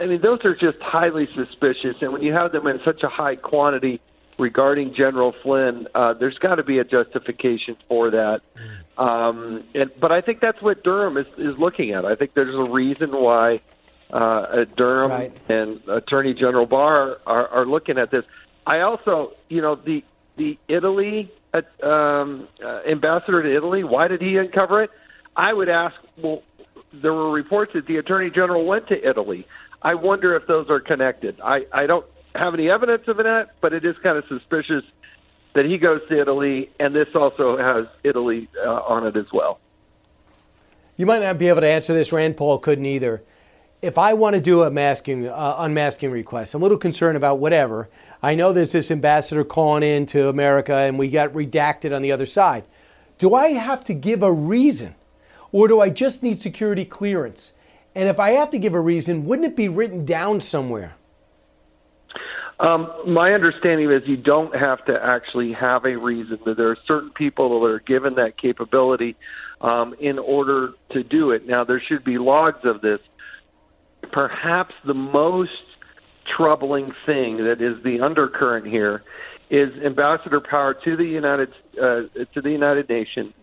I mean, those are just highly suspicious. And when you have them in such a high quantity regarding General Flynn, uh, there's got to be a justification for that. Um, and, but I think that's what Durham is, is looking at. I think there's a reason why uh, Durham right. and Attorney General Barr are, are looking at this. I also, you know, the the Italy uh, um, uh, ambassador to Italy. Why did he uncover it? I would ask. Well, there were reports that the Attorney General went to Italy. I wonder if those are connected. I, I don't have any evidence of that, but it is kind of suspicious that he goes to Italy, and this also has Italy uh, on it as well. You might not be able to answer this. Rand Paul couldn't either. If I want to do a masking, uh, unmasking request, I'm a little concerned about whatever. I know there's this ambassador calling in to America, and we got redacted on the other side. Do I have to give a reason, or do I just need security clearance? And if I have to give a reason, wouldn't it be written down somewhere? Um, my understanding is you don't have to actually have a reason. That there are certain people that are given that capability um, in order to do it. Now, there should be logs of this. Perhaps the most troubling thing that is the undercurrent here is Ambassador Power to the United uh, to the United Nations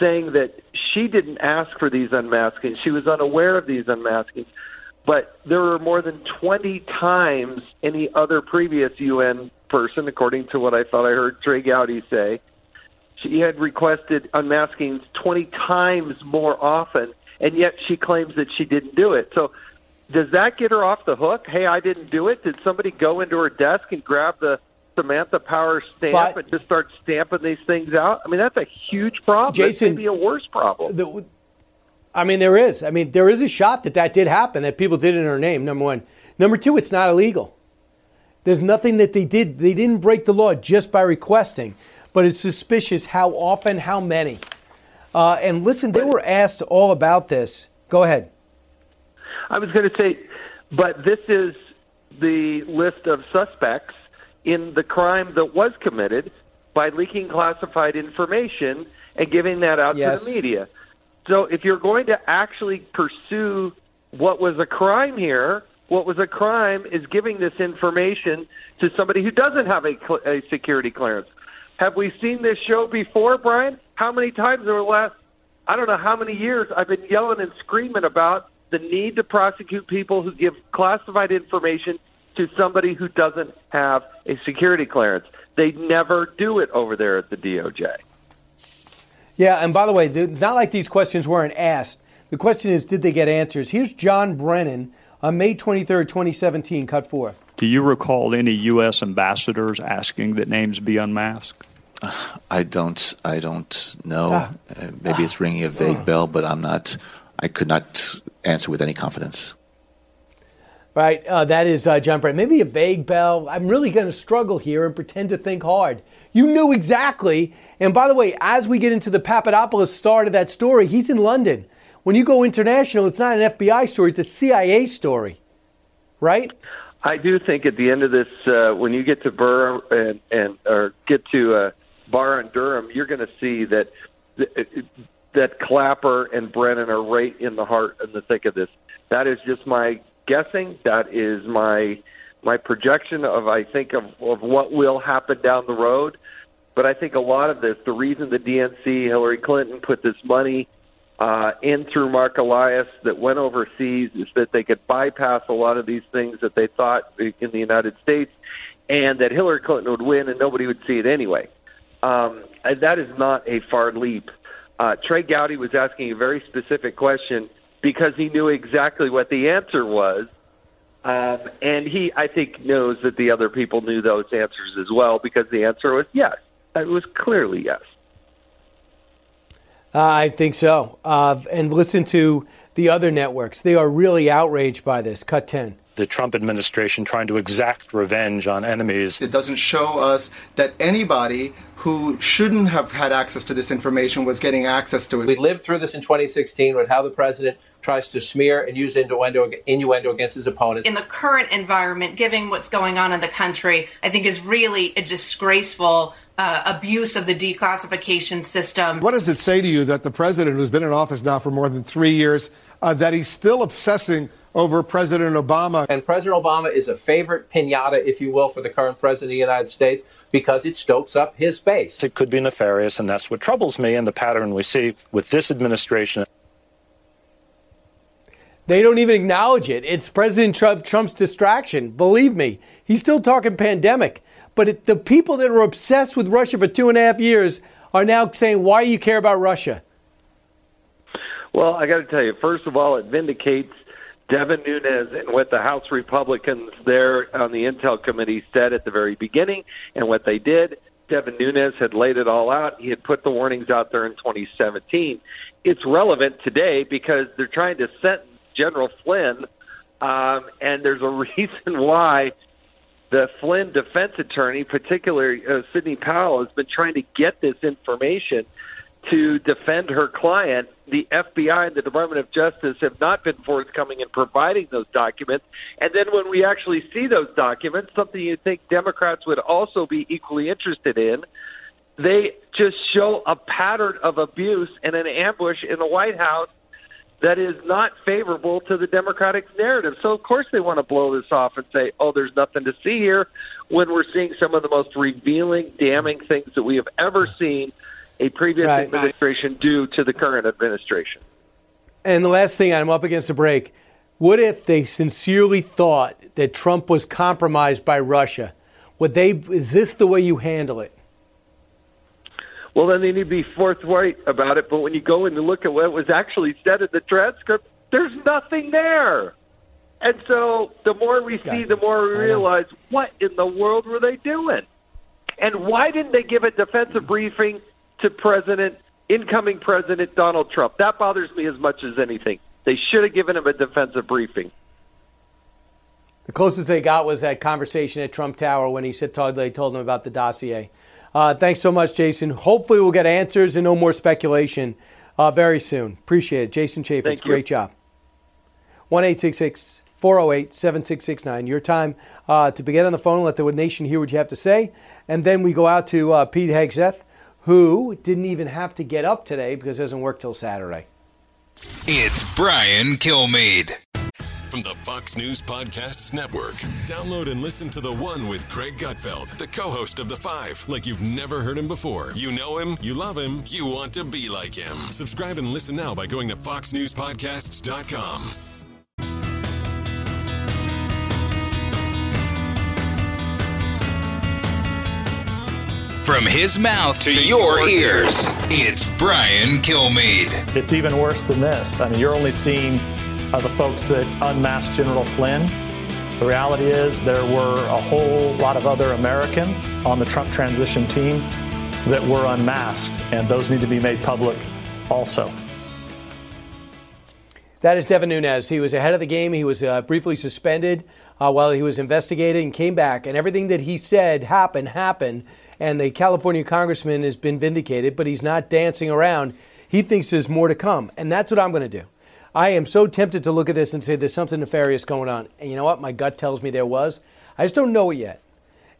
saying that she didn't ask for these unmaskings. She was unaware of these unmaskings. But there were more than 20 times any other previous UN person, according to what I thought I heard Trey Gowdy say. She had requested unmaskings 20 times more often, and yet she claims that she didn't do it. So does that get her off the hook? Hey, I didn't do it. Did somebody go into her desk and grab the Samantha Power stamp but, and just start stamping these things out? I mean, that's a huge problem. Jason, be a worse problem. The, I mean, there is. I mean, there is a shot that that did happen, that people did it in her name, number one. Number two, it's not illegal. There's nothing that they did. They didn't break the law just by requesting, but it's suspicious how often, how many. Uh, and listen, they were asked all about this. Go ahead. I was going to say, but this is the list of suspects in the crime that was committed by leaking classified information and giving that out yes. to the media. So if you're going to actually pursue what was a crime here, what was a crime is giving this information to somebody who doesn't have a, a security clearance. Have we seen this show before, Brian? How many times over the last, I don't know how many years, I've been yelling and screaming about the need to prosecute people who give classified information to somebody who doesn't have a security clearance. They never do it over there at the DOJ. Yeah, and by the way, it's not like these questions weren't asked. The question is, did they get answers? Here's John Brennan on May 23rd, 2017, cut four. Do you recall any U.S. ambassadors asking that names be unmasked? *sighs* I don't. I don't know. Ah. Uh, maybe ah. it's ringing a vague ah. bell, but I'm not. I could not answer with any confidence. Right, uh, that is uh, John Brent. Maybe a vague bell. I'm really going to struggle here and pretend to think hard. You knew exactly. And by the way, as we get into the Papadopoulos start of that story, he's in London. When you go international, it's not an FBI story; it's a CIA story, right? I do think at the end of this, uh, when you get to Burr and and or get to uh, Barr and Durham, you're going to see that that Clapper and Brennan are right in the heart and the thick of this That is just my guessing. That is my my projection of I think of, of what will happen down the road. But I think a lot of this, the reason the DNC, Hillary Clinton, put this money uh, in through Marc Elias that went overseas is that they could bypass a lot of these things that they thought in the United States, and that Hillary Clinton would win and nobody would see it anyway. Um, that is not a far leap. Uh, Trey Gowdy was asking a very specific question because he knew exactly what the answer was. Um, and he, I think, knows that the other people knew those answers as well because the answer was yes. It was clearly yes. I think so. Uh, and listen to the other networks. They are really outraged by this. Cut 10 the Trump administration trying to exact revenge on enemies. It doesn't show us that anybody who shouldn't have had access to this information was getting access to it. We lived through this in 2016 with how the president tries to smear and use innuendo, innuendo against his opponents. In the current environment, given what's going on in the country, I think is really a disgraceful uh, abuse of the declassification system. What does it say to you that the president, who's been in office now for more than three years, uh, that he's still obsessing over President Obama? And President Obama is a favorite pinata, if you will, for the current president of the United States because it stokes up his base. It could be nefarious, and that's what troubles me and the pattern we see with this administration. They don't even acknowledge it. It's President Trump, Trump's distraction. Believe me, he's still talking pandemic. But it, the people that were obsessed with Russia for two and a half years are now saying, why do you care about Russia? Well, I got to tell you, first of all, it vindicates Devin Nunes and what the House Republicans there on the Intel Committee said at the very beginning and what they did. Devin Nunes had laid it all out. He had put the warnings out there in 2017. It's relevant today because they're trying to sentence General Flynn, um, and there's a *laughs* reason why the Flynn defense attorney, particularly uh, Sidney Powell, has been trying to get this information to defend her client. The FBI and the Department of Justice have not been forthcoming in providing those documents. And then when we actually see those documents, something you think Democrats would also be equally interested in, they just show a pattern of abuse and an ambush in the White House that is not favorable to the Democratic narrative. So, of course, they want to blow this off and say, oh, there's nothing to see here when we're seeing some of the most revealing, damning things that we have ever seen a previous right. administration do to the current administration. And the last thing, I'm up against a break. What if they sincerely thought that Trump was compromised by Russia? Would they? Is this the way you handle it? well, then they need to be forthright about it. But when you go in and look at what was actually said in the transcript, there's nothing there. And so the more we see, the more we realize what in the world were they doing? And why didn't they give a defensive briefing to President, incoming President Donald Trump? That bothers me as much as anything. They should have given him a defensive briefing. The closest they got was that conversation at Trump Tower when he said they told him about the dossier. Uh, thanks so much, Jason. Hopefully, we'll get answers and no more speculation uh, very soon. Appreciate it. Jason Chaffetz, great job. 1 408 7669. Your time uh, to get on the phone, let the nation hear what you have to say. And then we go out to uh, Pete Hegseth, who didn't even have to get up today because it doesn't work till Saturday. It's Brian Kilmeade from the Fox News Podcasts Network. Download and listen to The One with Greg Gutfeld, the co host of The Five, like you've never heard him before. You know him, you love him, you want to be like him. Subscribe and listen now by going to FoxNewsPodcasts.com. From his mouth to, to your, your ears, it's Brian Kilmeade. It's even worse than this. I mean, you're only seeing uh, the folks that unmasked General Flynn. The reality is there were a whole lot of other Americans on the Trump transition team that were unmasked, and those need to be made public also. That is Devin Nunes. He was ahead of the game. He was uh, briefly suspended uh, while he was investigated and came back. And everything that he said happened, happened. And the California congressman has been vindicated, but he's not dancing around. He thinks there's more to come. And that's what I'm going to do. I am so tempted to look at this and say there's something nefarious going on. And you know what? My gut tells me there was. I just don't know it yet.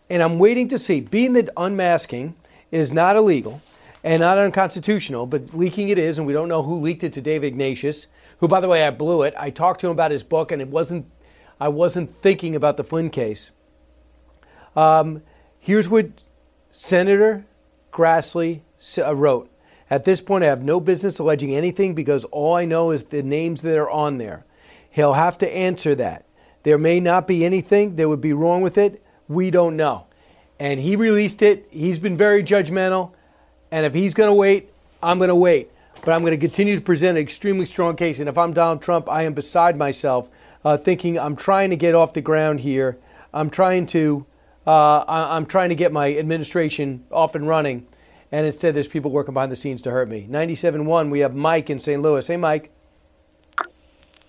And I'm waiting to see. Being that unmasking is not illegal and not unconstitutional, but leaking it is, and we don't know who leaked it to Dave Ignatius, who, by the way, I blew it. I talked to him about his book, and it wasn't. I wasn't thinking about the Flynn case. Um, here's what Senator Grassley uh, wrote. At this point, I have no business alleging anything because all I know is the names that are on there. He'll have to answer that. There may not be anything that would be wrong with it. We don't know. And he released it. He's been very judgmental. And if he's going to wait, I'm going to wait. But I'm going to continue to present an extremely strong case. And if I'm Donald Trump, I am beside myself, uh, thinking I'm trying to get off the ground here. I'm trying to, uh, I'm trying to get my administration off and running. And instead, there's people working behind the scenes to hurt me. 97.1, we have Mike in St. Louis. Hey, Mike.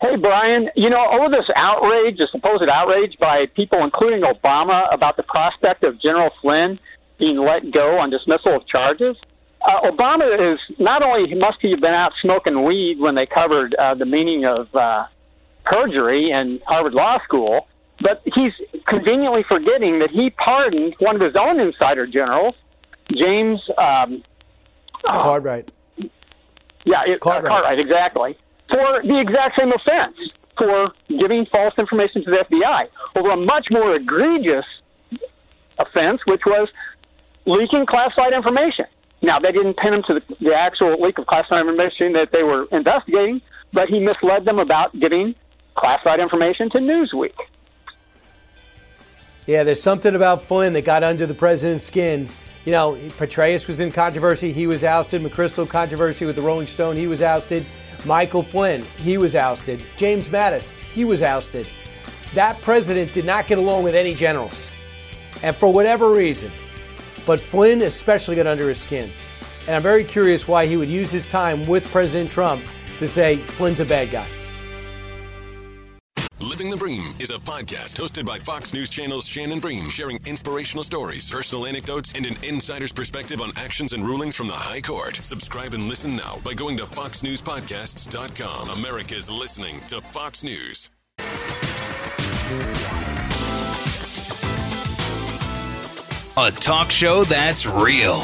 Hey, Brian. You know, over this outrage, the supposed outrage by people, including Obama, about the prospect of General Flynn being let go on dismissal of charges, uh, Obama is not only must he have been out smoking weed when they covered uh, the meaning of uh, perjury in Harvard Law School, but he's conveniently forgetting that he pardoned one of his own insider generals, James um, Cartwright. Yeah, it, Cartwright. Uh, Cartwright, exactly for the exact same offense for giving false information to the FBI over a much more egregious offense, which was leaking classified information. Now, they didn't pin him to the, the actual leak of classified information that they were investigating, but he misled them about giving classified information to Newsweek. Yeah, there's something about Flynn that got under the president's skin. You know, Petraeus was in controversy. He was ousted. McChrystal controversy with the Rolling Stone. He was ousted. Michael Flynn, he was ousted. James Mattis, he was ousted. That president did not get along with any generals. And for whatever reason, but Flynn especially got under his skin. And I'm very curious why he would use his time with President Trump to say Flynn's a bad guy. Living the Bream is a podcast hosted by Fox News Channel's Shannon Bream, sharing inspirational stories, personal anecdotes, and an insider's perspective on actions and rulings from the High Court. Subscribe and listen now by going to foxnewspodcasts.com. America's listening to Fox News. A talk show that's real.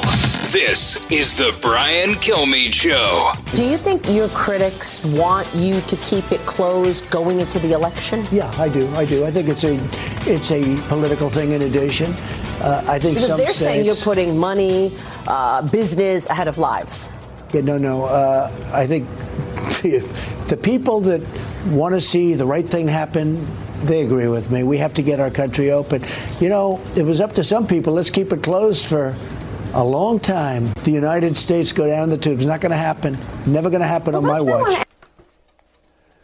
This is the Brian Kilmeade Show. Do you think your critics want you to keep it closed going into the election? Yeah, I do. I do. I think it's a it's a political thing in addition. Uh, I think because they're states, saying you're putting money, uh, business ahead of lives. Yeah, no, no. Uh, I think *laughs* the people that want to see the right thing happen they agree with me. We have to get our country open. You know, if it was up to some people, let's keep it closed for a long time. The United States go down the tubes. Not going to happen. Never going to happen well, on my watch.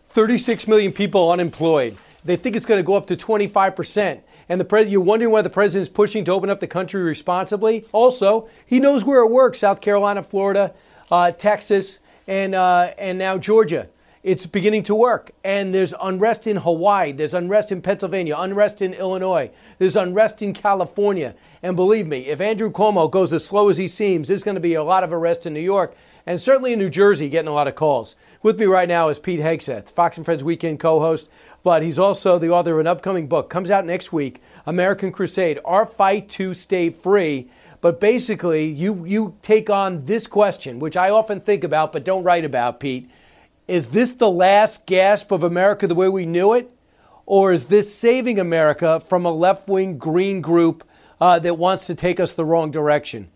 36 million people unemployed. They think it's going to go up to 25%. And the president, you're wondering why the president is pushing to open up the country responsibly. Also, he knows where it works: South Carolina, Florida, uh, Texas, and uh, and now Georgia it's beginning to work. And there's unrest in Hawaii, there's unrest in Pennsylvania, unrest in Illinois, there's unrest in California. And believe me, if Andrew Cuomo goes as slow as he seems, there's going to be a lot of arrests in New York and certainly in New Jersey getting a lot of calls. With me right now is Pete Hegseth, Fox and Friends Weekend co host, but he's also the author of an upcoming book. Comes out next week American Crusade Our Fight to Stay Free. But basically, you, you take on this question, which I often think about but don't write about, Pete is this the last gasp of America the way we knew it? Or is this saving America from a left wing green group uh, that wants to take us the wrong direction?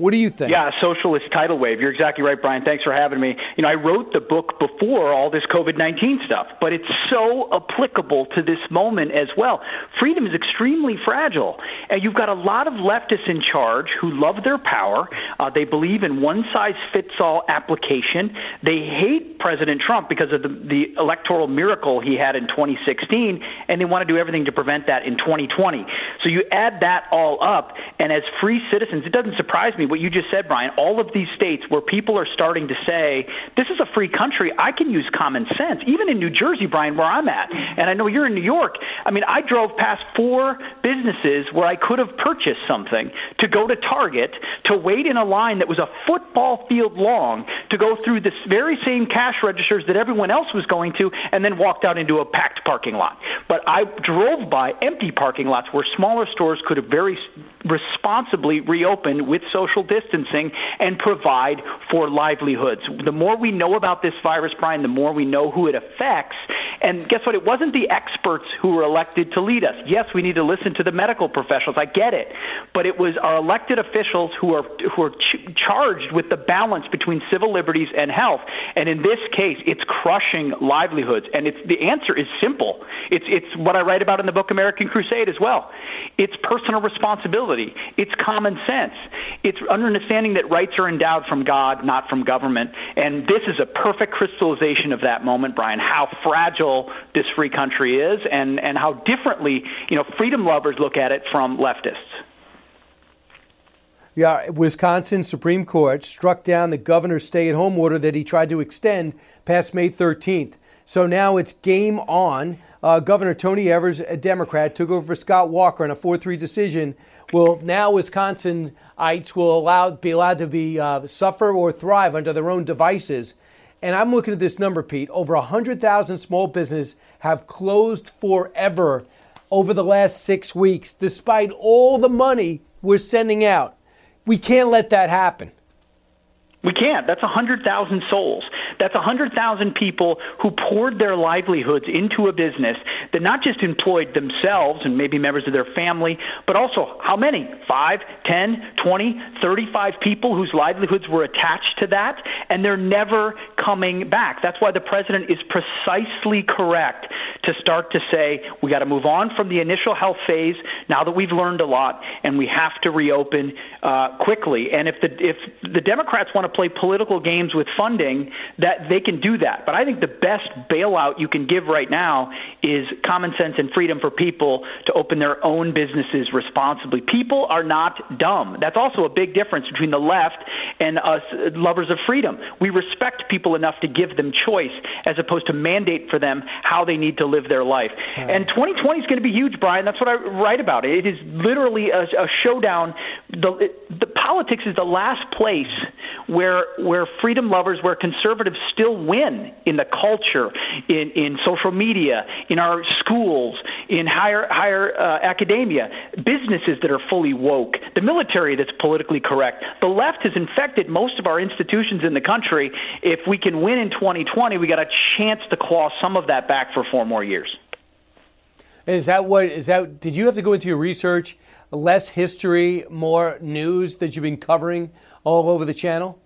What do you think? Yeah, socialist tidal wave. You're exactly right, Brian. Thanks for having me. You know, I wrote the book before all this COVID 19 stuff, but it's so applicable to this moment as well. Freedom is extremely fragile. And you've got a lot of leftists in charge who love their power. Uh, they believe in one size fits all application. They hate President Trump because of the, the electoral miracle he had in 2016, and they want to do everything to prevent that in 2020. So you add that all up, and as free citizens, it doesn't surprise me what you just said, Brian, all of these states where people are starting to say, this is a free country, I can use common sense. Even in New Jersey, Brian, where I'm at, and I know you're in New York. I mean, I drove past four businesses where I could have purchased something to go to Target, to wait in a line that was a football field long, to go through this very same cash registers that everyone else was going to, and then walked out into a packed parking lot. But I drove by empty parking lots where smaller stores could have very responsibly reopen with social distancing and provide for livelihoods. The more we know about this virus, Brian, the more we know who it affects. And guess what? It wasn't the experts who were elected to lead us. Yes, we need to listen to the medical professionals. I get it. But it was our elected officials who are who are ch- charged with the balance between civil liberties and health. And in this case, it's crushing livelihoods. And it's the answer is simple. It's it's what I write about in the book American Crusade as well. It's personal responsibility. It's common sense. It's understanding that rights are endowed from God, not from government. And this is a perfect crystallization of that moment, Brian, how fragile this free country is and, and how differently, you know, freedom lovers look at it from leftists. Yeah, Wisconsin Supreme Court struck down the governor's stay at home order that he tried to extend past May 13th. So now it's game on. Uh, Governor Tony Evers, a Democrat, took over for Scott Walker in a 4 3 decision. Well, now Wisconsinites will allow, be allowed to be uh, suffer or thrive under their own devices. And I'm looking at this number, Pete. Over 100,000 small businesses have closed forever over the last six weeks, despite all the money we're sending out. We can't let that happen. We can't. That's 100,000 souls. That's 100,000 people who poured their livelihoods into a business that not just employed themselves and maybe members of their family, but also how many? 5, 10, 20, 35 people whose livelihoods were attached to that, and they're never coming back. That's why the president is precisely correct to start to say we got to move on from the initial health phase now that we've learned a lot, and we have to reopen uh, quickly. And if the if the Democrats want to play political games with funding, that they can do that. But I think the best bailout you can give right now is common sense and freedom for people to open their own businesses responsibly. People are not dumb. That's also a big difference between the left and us lovers of freedom. We respect people enough to give them choice as opposed to mandate for them how they need to live their life. And 2020 is going to be huge, Brian. That's what I write about. It is literally a, a showdown. The, the politics is the last place where where freedom lovers, where conservatives still win in the culture, in in social media, in our schools, in higher higher uh, academia, businesses that are fully woke, the military that's politically correct. The left has infected most of our institutions in the country. If we can win in 2020, we got a chance to claw some of that back for four more years. Is that what is that? Did you have to go into your research? Less history, more news that you've been covering all over the channel?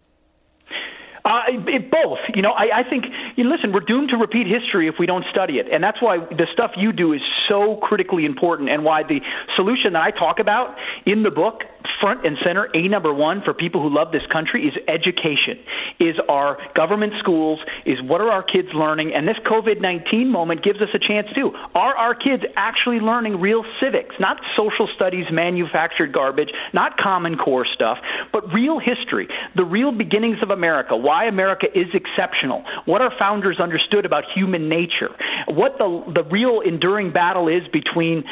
Uh, it, both. You know, I, I think, you know, listen, we're doomed to repeat history if we don't study it. And that's why the stuff you do is so critically important and why the solution that I talk about in the book, front and center, A number one for people who love this country is education, is our government schools, is what are our kids learning. And this COVID 19 moment gives us a chance too. Are our kids actually learning real civics, not social studies, manufactured garbage, not common core stuff, but real history, the real beginnings of America? Why America is exceptional, what our founders understood about human nature, what the, the real enduring battle is between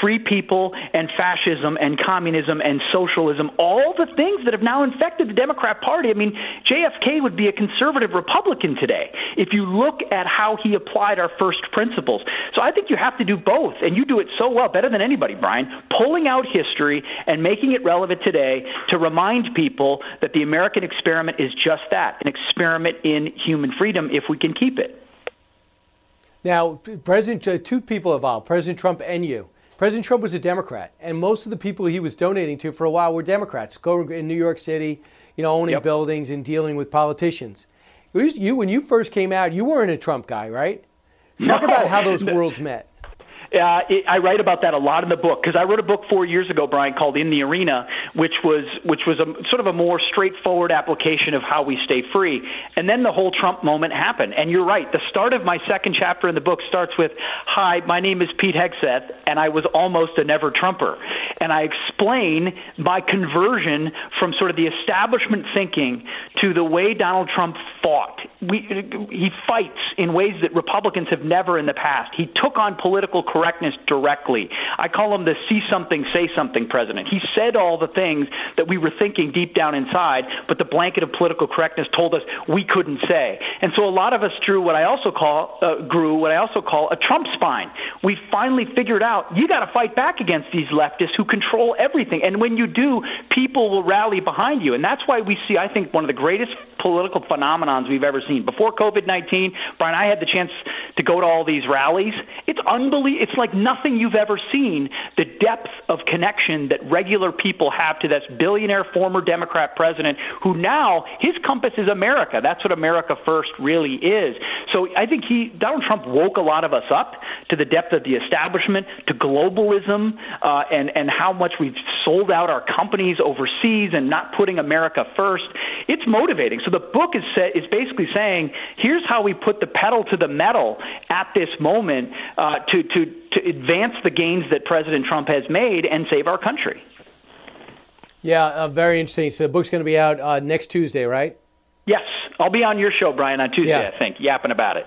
free people and fascism and communism and socialism, all the things that have now infected the Democrat Party. I mean, JFK would be a conservative Republican today if you look at how he applied our first principles. So I think you have to do both, and you do it so well, better than anybody, Brian, pulling out history and making it relevant today to remind people that the American experiment is just that an experiment in human freedom if we can keep it. Now, President, uh, two people involved, President Trump and you. President Trump was a Democrat, and most of the people he was donating to for a while were Democrats, going in New York City, you know, owning yep. buildings and dealing with politicians. You, when you first came out, you weren't a Trump guy, right? Talk no. about how those *laughs* worlds met. Uh, it, I write about that a lot in the book because I wrote a book four years ago, Brian, called "In the Arena," which was which was a sort of a more straightforward application of how we stay free. And then the whole Trump moment happened. And you're right. The start of my second chapter in the book starts with, "Hi, my name is Pete Hegseth, and I was almost a never Trumper." And I explain my conversion from sort of the establishment thinking to the way Donald Trump fought. We, he fights in ways that Republicans have never in the past. He took on political correctness directly. I call him the see something, say something president. He said all the things that we were thinking deep down inside, but the blanket of political correctness told us we couldn't say. And so a lot of us drew what I also call uh, grew what I also call a Trump spine. We finally figured out you got to fight back against these leftists who control everything. And when you do, people will rally behind you. And that's why we see, I think, one of the greatest political phenomenons we've ever seen. Before COVID 19, Brian, I had the chance to go to all these rallies. It's unbelievable. It's like nothing you've ever seen. The depth of connection that regular people have to this billionaire former Democrat president who now his compass is America. That's what America First really is. So I think he, Donald Trump woke a lot of us up to the depth of the establishment, to globalism, uh, and, and how much we've sold out our companies overseas and not putting America first. It's motivating. So the book is set, is basically saying, here's how we put the pedal to the metal at this moment uh, to to to advance the gains that President Trump has made and save our country. Yeah, uh, very interesting. So the book's going to be out uh, next Tuesday, right? Yes, I'll be on your show, Brian, on Tuesday. Yeah. I think yapping about it.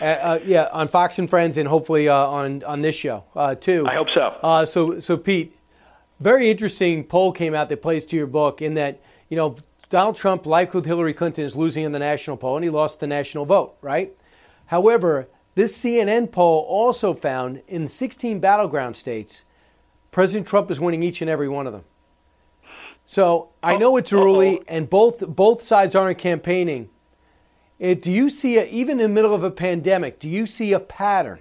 Uh, uh, yeah, on Fox and Friends, and hopefully uh, on on this show uh, too. I hope so. Uh, so, so Pete, very interesting poll came out that plays to your book in that you know Donald Trump, like with Hillary Clinton, is losing in the national poll, and he lost the national vote, right? However, this CNN poll also found in 16 battleground states, President Trump is winning each and every one of them. So I know it's early, and both both sides aren't campaigning. It, do you see, a, even in the middle of a pandemic, do you see a pattern?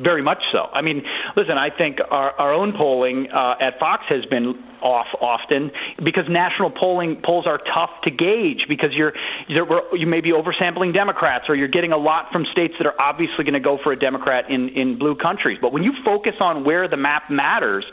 Very much so. I mean, listen, I think our, our own polling uh, at Fox has been off often because national polling polls are tough to gauge because you're, you're you may be oversampling Democrats or you're getting a lot from states that are obviously going to go for a Democrat in in blue countries. But when you focus on where the map matters,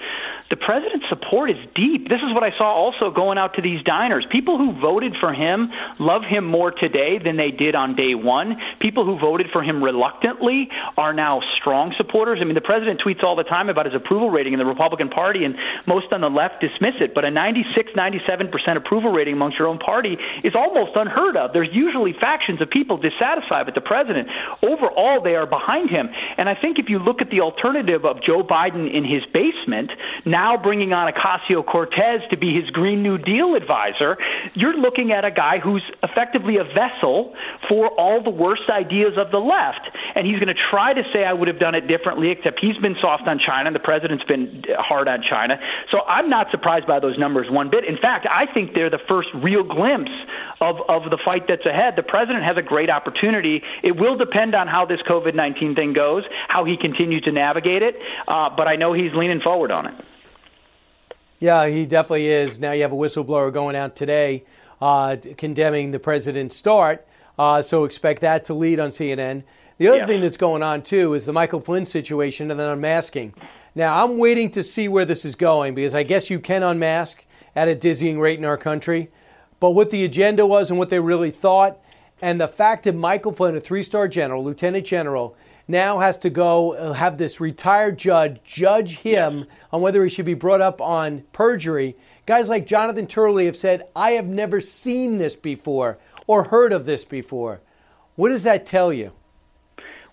the president's support is deep. This is what I saw also going out to these diners. People who voted for him love him more today than they did on day one. People who voted for him reluctantly are now strong supporters. I mean, the president tweets all the time about his approval rating in the Republican Party, and most on the left dismiss it. But a 96, 97% approval rating amongst your own party is almost unheard of. There's usually factions of people dissatisfied with the president. Overall, they are behind him. And I think if you look at the alternative of Joe Biden in his basement, now bringing on Ocasio Cortez to be his Green New Deal advisor, you're looking at a guy who's effectively a vessel for all the worst ideas of the left. And he's going to try to say, I would have done it differently, except he's been soft on China and the president's been hard on China. So I'm not surprised by those numbers one bit. In fact, I think they're the first real glimpse of, of the fight that's ahead. The president has a great opportunity. It will depend on how this COVID 19 thing goes, how he continues to navigate it, uh, but I know he's leaning forward on it. Yeah, he definitely is. Now you have a whistleblower going out today uh, condemning the president's start, uh, so expect that to lead on CNN. The other thing that's going on too is the Michael Flynn situation and then unmasking. Now, I'm waiting to see where this is going because I guess you can unmask at a dizzying rate in our country. But what the agenda was and what they really thought, and the fact that Michael Flynn, a three star general, lieutenant general, now has to go uh, have this retired judge judge him on whether he should be brought up on perjury. Guys like Jonathan Turley have said, I have never seen this before or heard of this before. What does that tell you?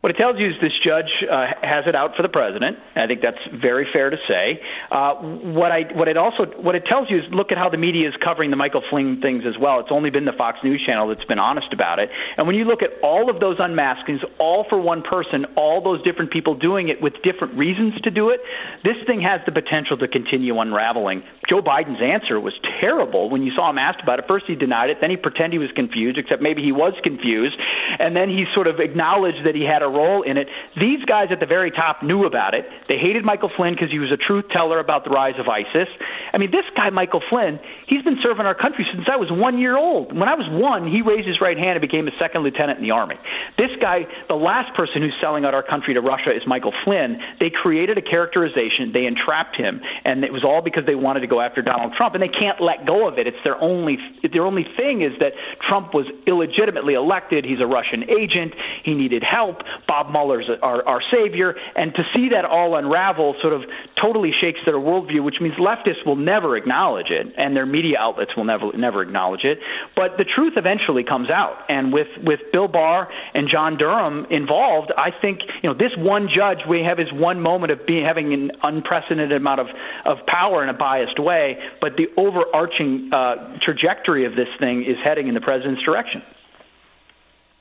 What it tells you is this judge uh, has it out for the president. I think that's very fair to say. Uh, what I what it also what it tells you is look at how the media is covering the Michael Flynn things as well. It's only been the Fox News channel that's been honest about it. And when you look at all of those unmaskings, all for one person, all those different people doing it with different reasons to do it, this thing has the potential to continue unraveling. Joe Biden's answer was terrible when you saw him asked about it. First he denied it, then he pretended he was confused, except maybe he was confused, and then he sort of acknowledged that he had a role in it. These guys at the very top knew about it. They hated Michael Flynn because he was a truth teller about the rise of ISIS. I mean, this guy, Michael Flynn, he's been serving our country since I was one year old. When I was one, he raised his right hand and became a second lieutenant in the Army. This guy, the last person who's selling out our country to Russia is Michael Flynn. They created a characterization, they entrapped him, and it was all because they wanted to go after Donald Trump, and they can't let go of it. It's their only their only thing is that Trump was illegitimately elected. He's a Russian agent. He needed help. Bob Mueller's our, our savior. And to see that all unravel sort of totally shakes their worldview, which means leftists will never acknowledge it, and their media outlets will never never acknowledge it. But the truth eventually comes out, and with with Bill Barr and John Durham involved, I think you know this one judge we have his one moment of being having an unprecedented amount of of power in a biased way, but the overarching uh, trajectory of this thing is heading in the president's direction.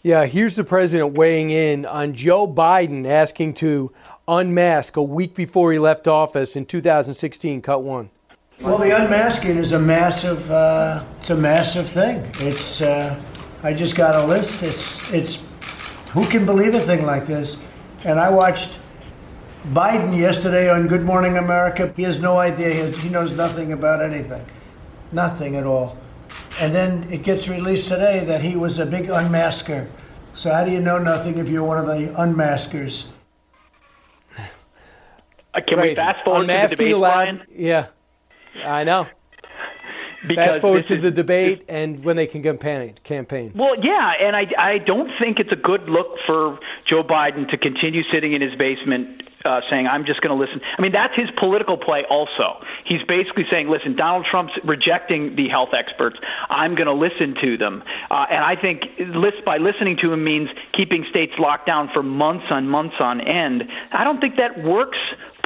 Yeah, here's the president weighing in on Joe Biden asking to unmask a week before he left office in 2016. Cut one. Well, the unmasking is a massive. Uh, it's a massive thing. It's. Uh, I just got a list. It's. It's. Who can believe a thing like this? And I watched Biden yesterday on Good Morning America. He has no idea. He, has, he knows nothing about anything. Nothing at all. And then it gets released today that he was a big unmasker. So how do you know nothing if you're one of the unmaskers? Uh, can we fast forward to the debate, Brian? Yeah, I know. Because fast forward to is- the debate and when they can campaign. Campaign. Well, yeah, and I, I don't think it's a good look for Joe Biden to continue sitting in his basement uh, saying, I'm just going to listen. I mean, that's his political play also. He's basically saying, listen, Donald Trump's rejecting the health experts. I'm going to listen to them. Uh, and I think list, by listening to him means keeping states locked down for months on months on end. I don't think that works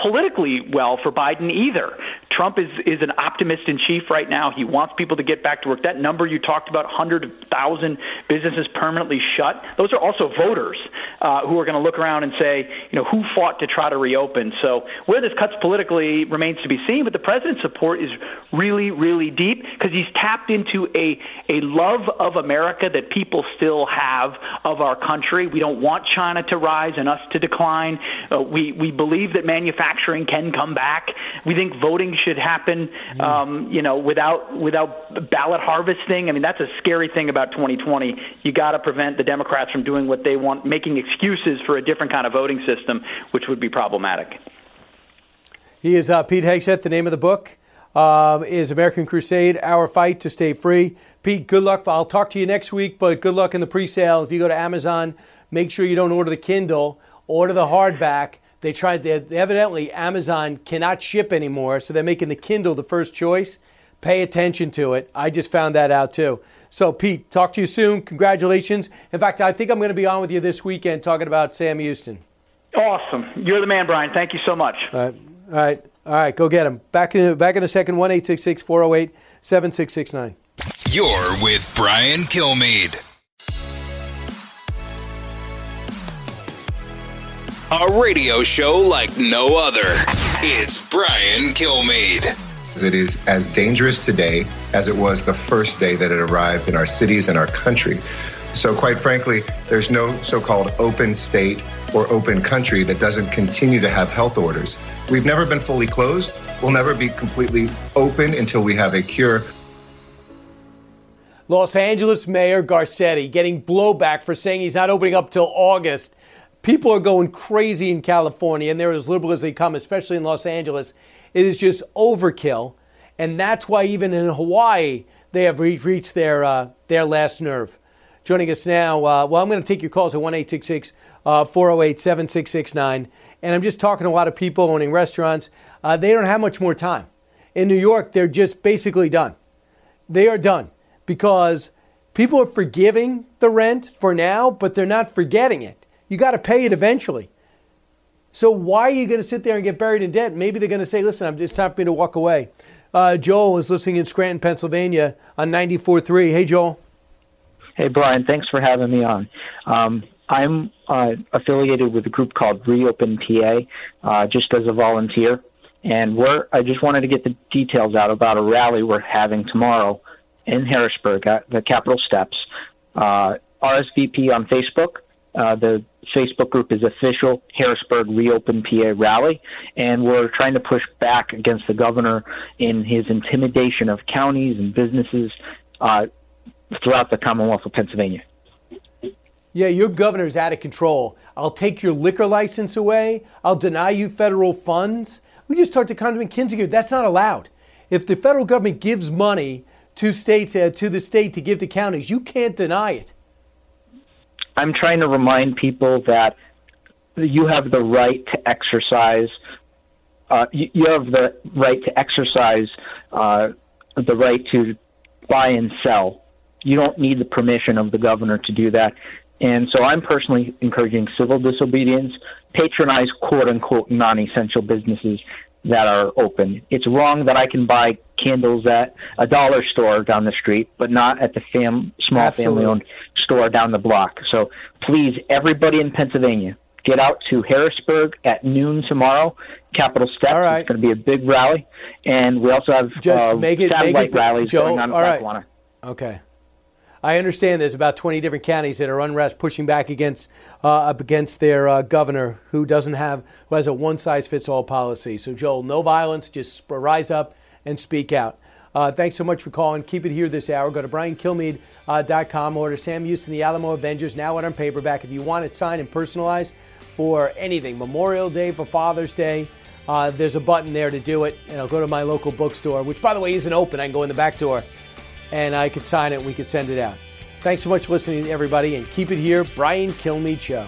politically well for Biden either. Trump is is an optimist in chief right now. He wants people to get back to work. That number you talked about, 100,000 businesses permanently shut, those are also voters uh, who are going to look around and say, you know, who fought to try to reopen. So where this cuts politically remains to be seen, but the president's support is really, really deep because he's tapped into a, a love of America that people still have of our country. We don't want China to rise and us to decline. Uh, we, we believe that manufacturing can come back. We think voting should happen, um, you know, without without ballot harvesting. I mean, that's a scary thing about 2020. You got to prevent the Democrats from doing what they want, making excuses for a different kind of voting system, which would be problematic. He is uh, Pete Hegseth. The name of the book uh, is American Crusade: Our Fight to Stay Free. Pete, good luck. I'll talk to you next week, but good luck in the pre-sale. If you go to Amazon, make sure you don't order the Kindle. Order the hardback. They tried. They, evidently, Amazon cannot ship anymore, so they're making the Kindle the first choice. Pay attention to it. I just found that out too. So, Pete, talk to you soon. Congratulations. In fact, I think I'm going to be on with you this weekend talking about Sam Houston. Awesome. You're the man, Brian. Thank you so much. All right. All right. All right. Go get him. Back in, back in a second. 1 408 7669. You're with Brian Kilmeade. A radio show like no other. It's Brian Kilmeade. It is as dangerous today as it was the first day that it arrived in our cities and our country. So, quite frankly, there's no so called open state or open country that doesn't continue to have health orders. We've never been fully closed. We'll never be completely open until we have a cure. Los Angeles Mayor Garcetti getting blowback for saying he's not opening up till August. People are going crazy in California, and they're as liberal as they come, especially in Los Angeles. It is just overkill, and that's why even in Hawaii they have re- reached their uh, their last nerve. Joining us now, uh, well, I'm going to take your calls at one eight six six six six nine, and I'm just talking to a lot of people owning restaurants. Uh, they don't have much more time. In New York, they're just basically done. They are done because people are forgiving the rent for now, but they're not forgetting it. You got to pay it eventually. So why are you going to sit there and get buried in debt? Maybe they're going to say, "Listen, it's time for me to walk away." Uh, Joel is listening in Scranton, Pennsylvania, on 94.3. Hey, Joel. Hey, Brian, thanks for having me on. Um, I'm uh, affiliated with a group called Reopen PA, uh, just as a volunteer. And we're, I just wanted to get the details out about a rally we're having tomorrow in Harrisburg at the Capitol steps. Uh, RSVP on Facebook. Uh, the Facebook group is official Harrisburg Reopen PA rally, and we're trying to push back against the governor in his intimidation of counties and businesses uh, throughout the Commonwealth of Pennsylvania. Yeah, your governor's out of control. I'll take your liquor license away. I'll deny you federal funds. We just talked to Congressman Kinzinger. That's not allowed. If the federal government gives money to states, uh, to the state to give to counties, you can't deny it. I'm trying to remind people that you have the right to exercise uh, you, you have the right to exercise uh, the right to buy and sell. You don't need the permission of the governor to do that. And so I'm personally encouraging civil disobedience, patronize quote unquote non essential businesses that are open. It's wrong that I can buy candles at a dollar store down the street, but not at the fam- small family owned store down the block. So please, everybody in Pennsylvania, get out to Harrisburg at noon tomorrow. Capitol Steps. All right. It's going to be a big rally, and we also have Just uh, make it, satellite make it, rallies Joe, going on all right. Lackawanna. Okay. I understand there's about 20 different counties that are unrest pushing back against uh, up against their uh, governor who doesn't have who has a one size fits all policy. So Joel, no violence, just rise up and speak out. Uh, thanks so much for calling. Keep it here this hour. Go to briankilmeade.com. Order Sam Houston, The Alamo Avengers, now on paperback. If you want it signed and personalized for anything, Memorial Day, for Father's Day, uh, there's a button there to do it. And I'll go to my local bookstore, which, by the way, isn't open. I can go in the back door and I could sign it and we could send it out. Thanks so much for listening, everybody, and keep it here. Brian Kilmeade Show.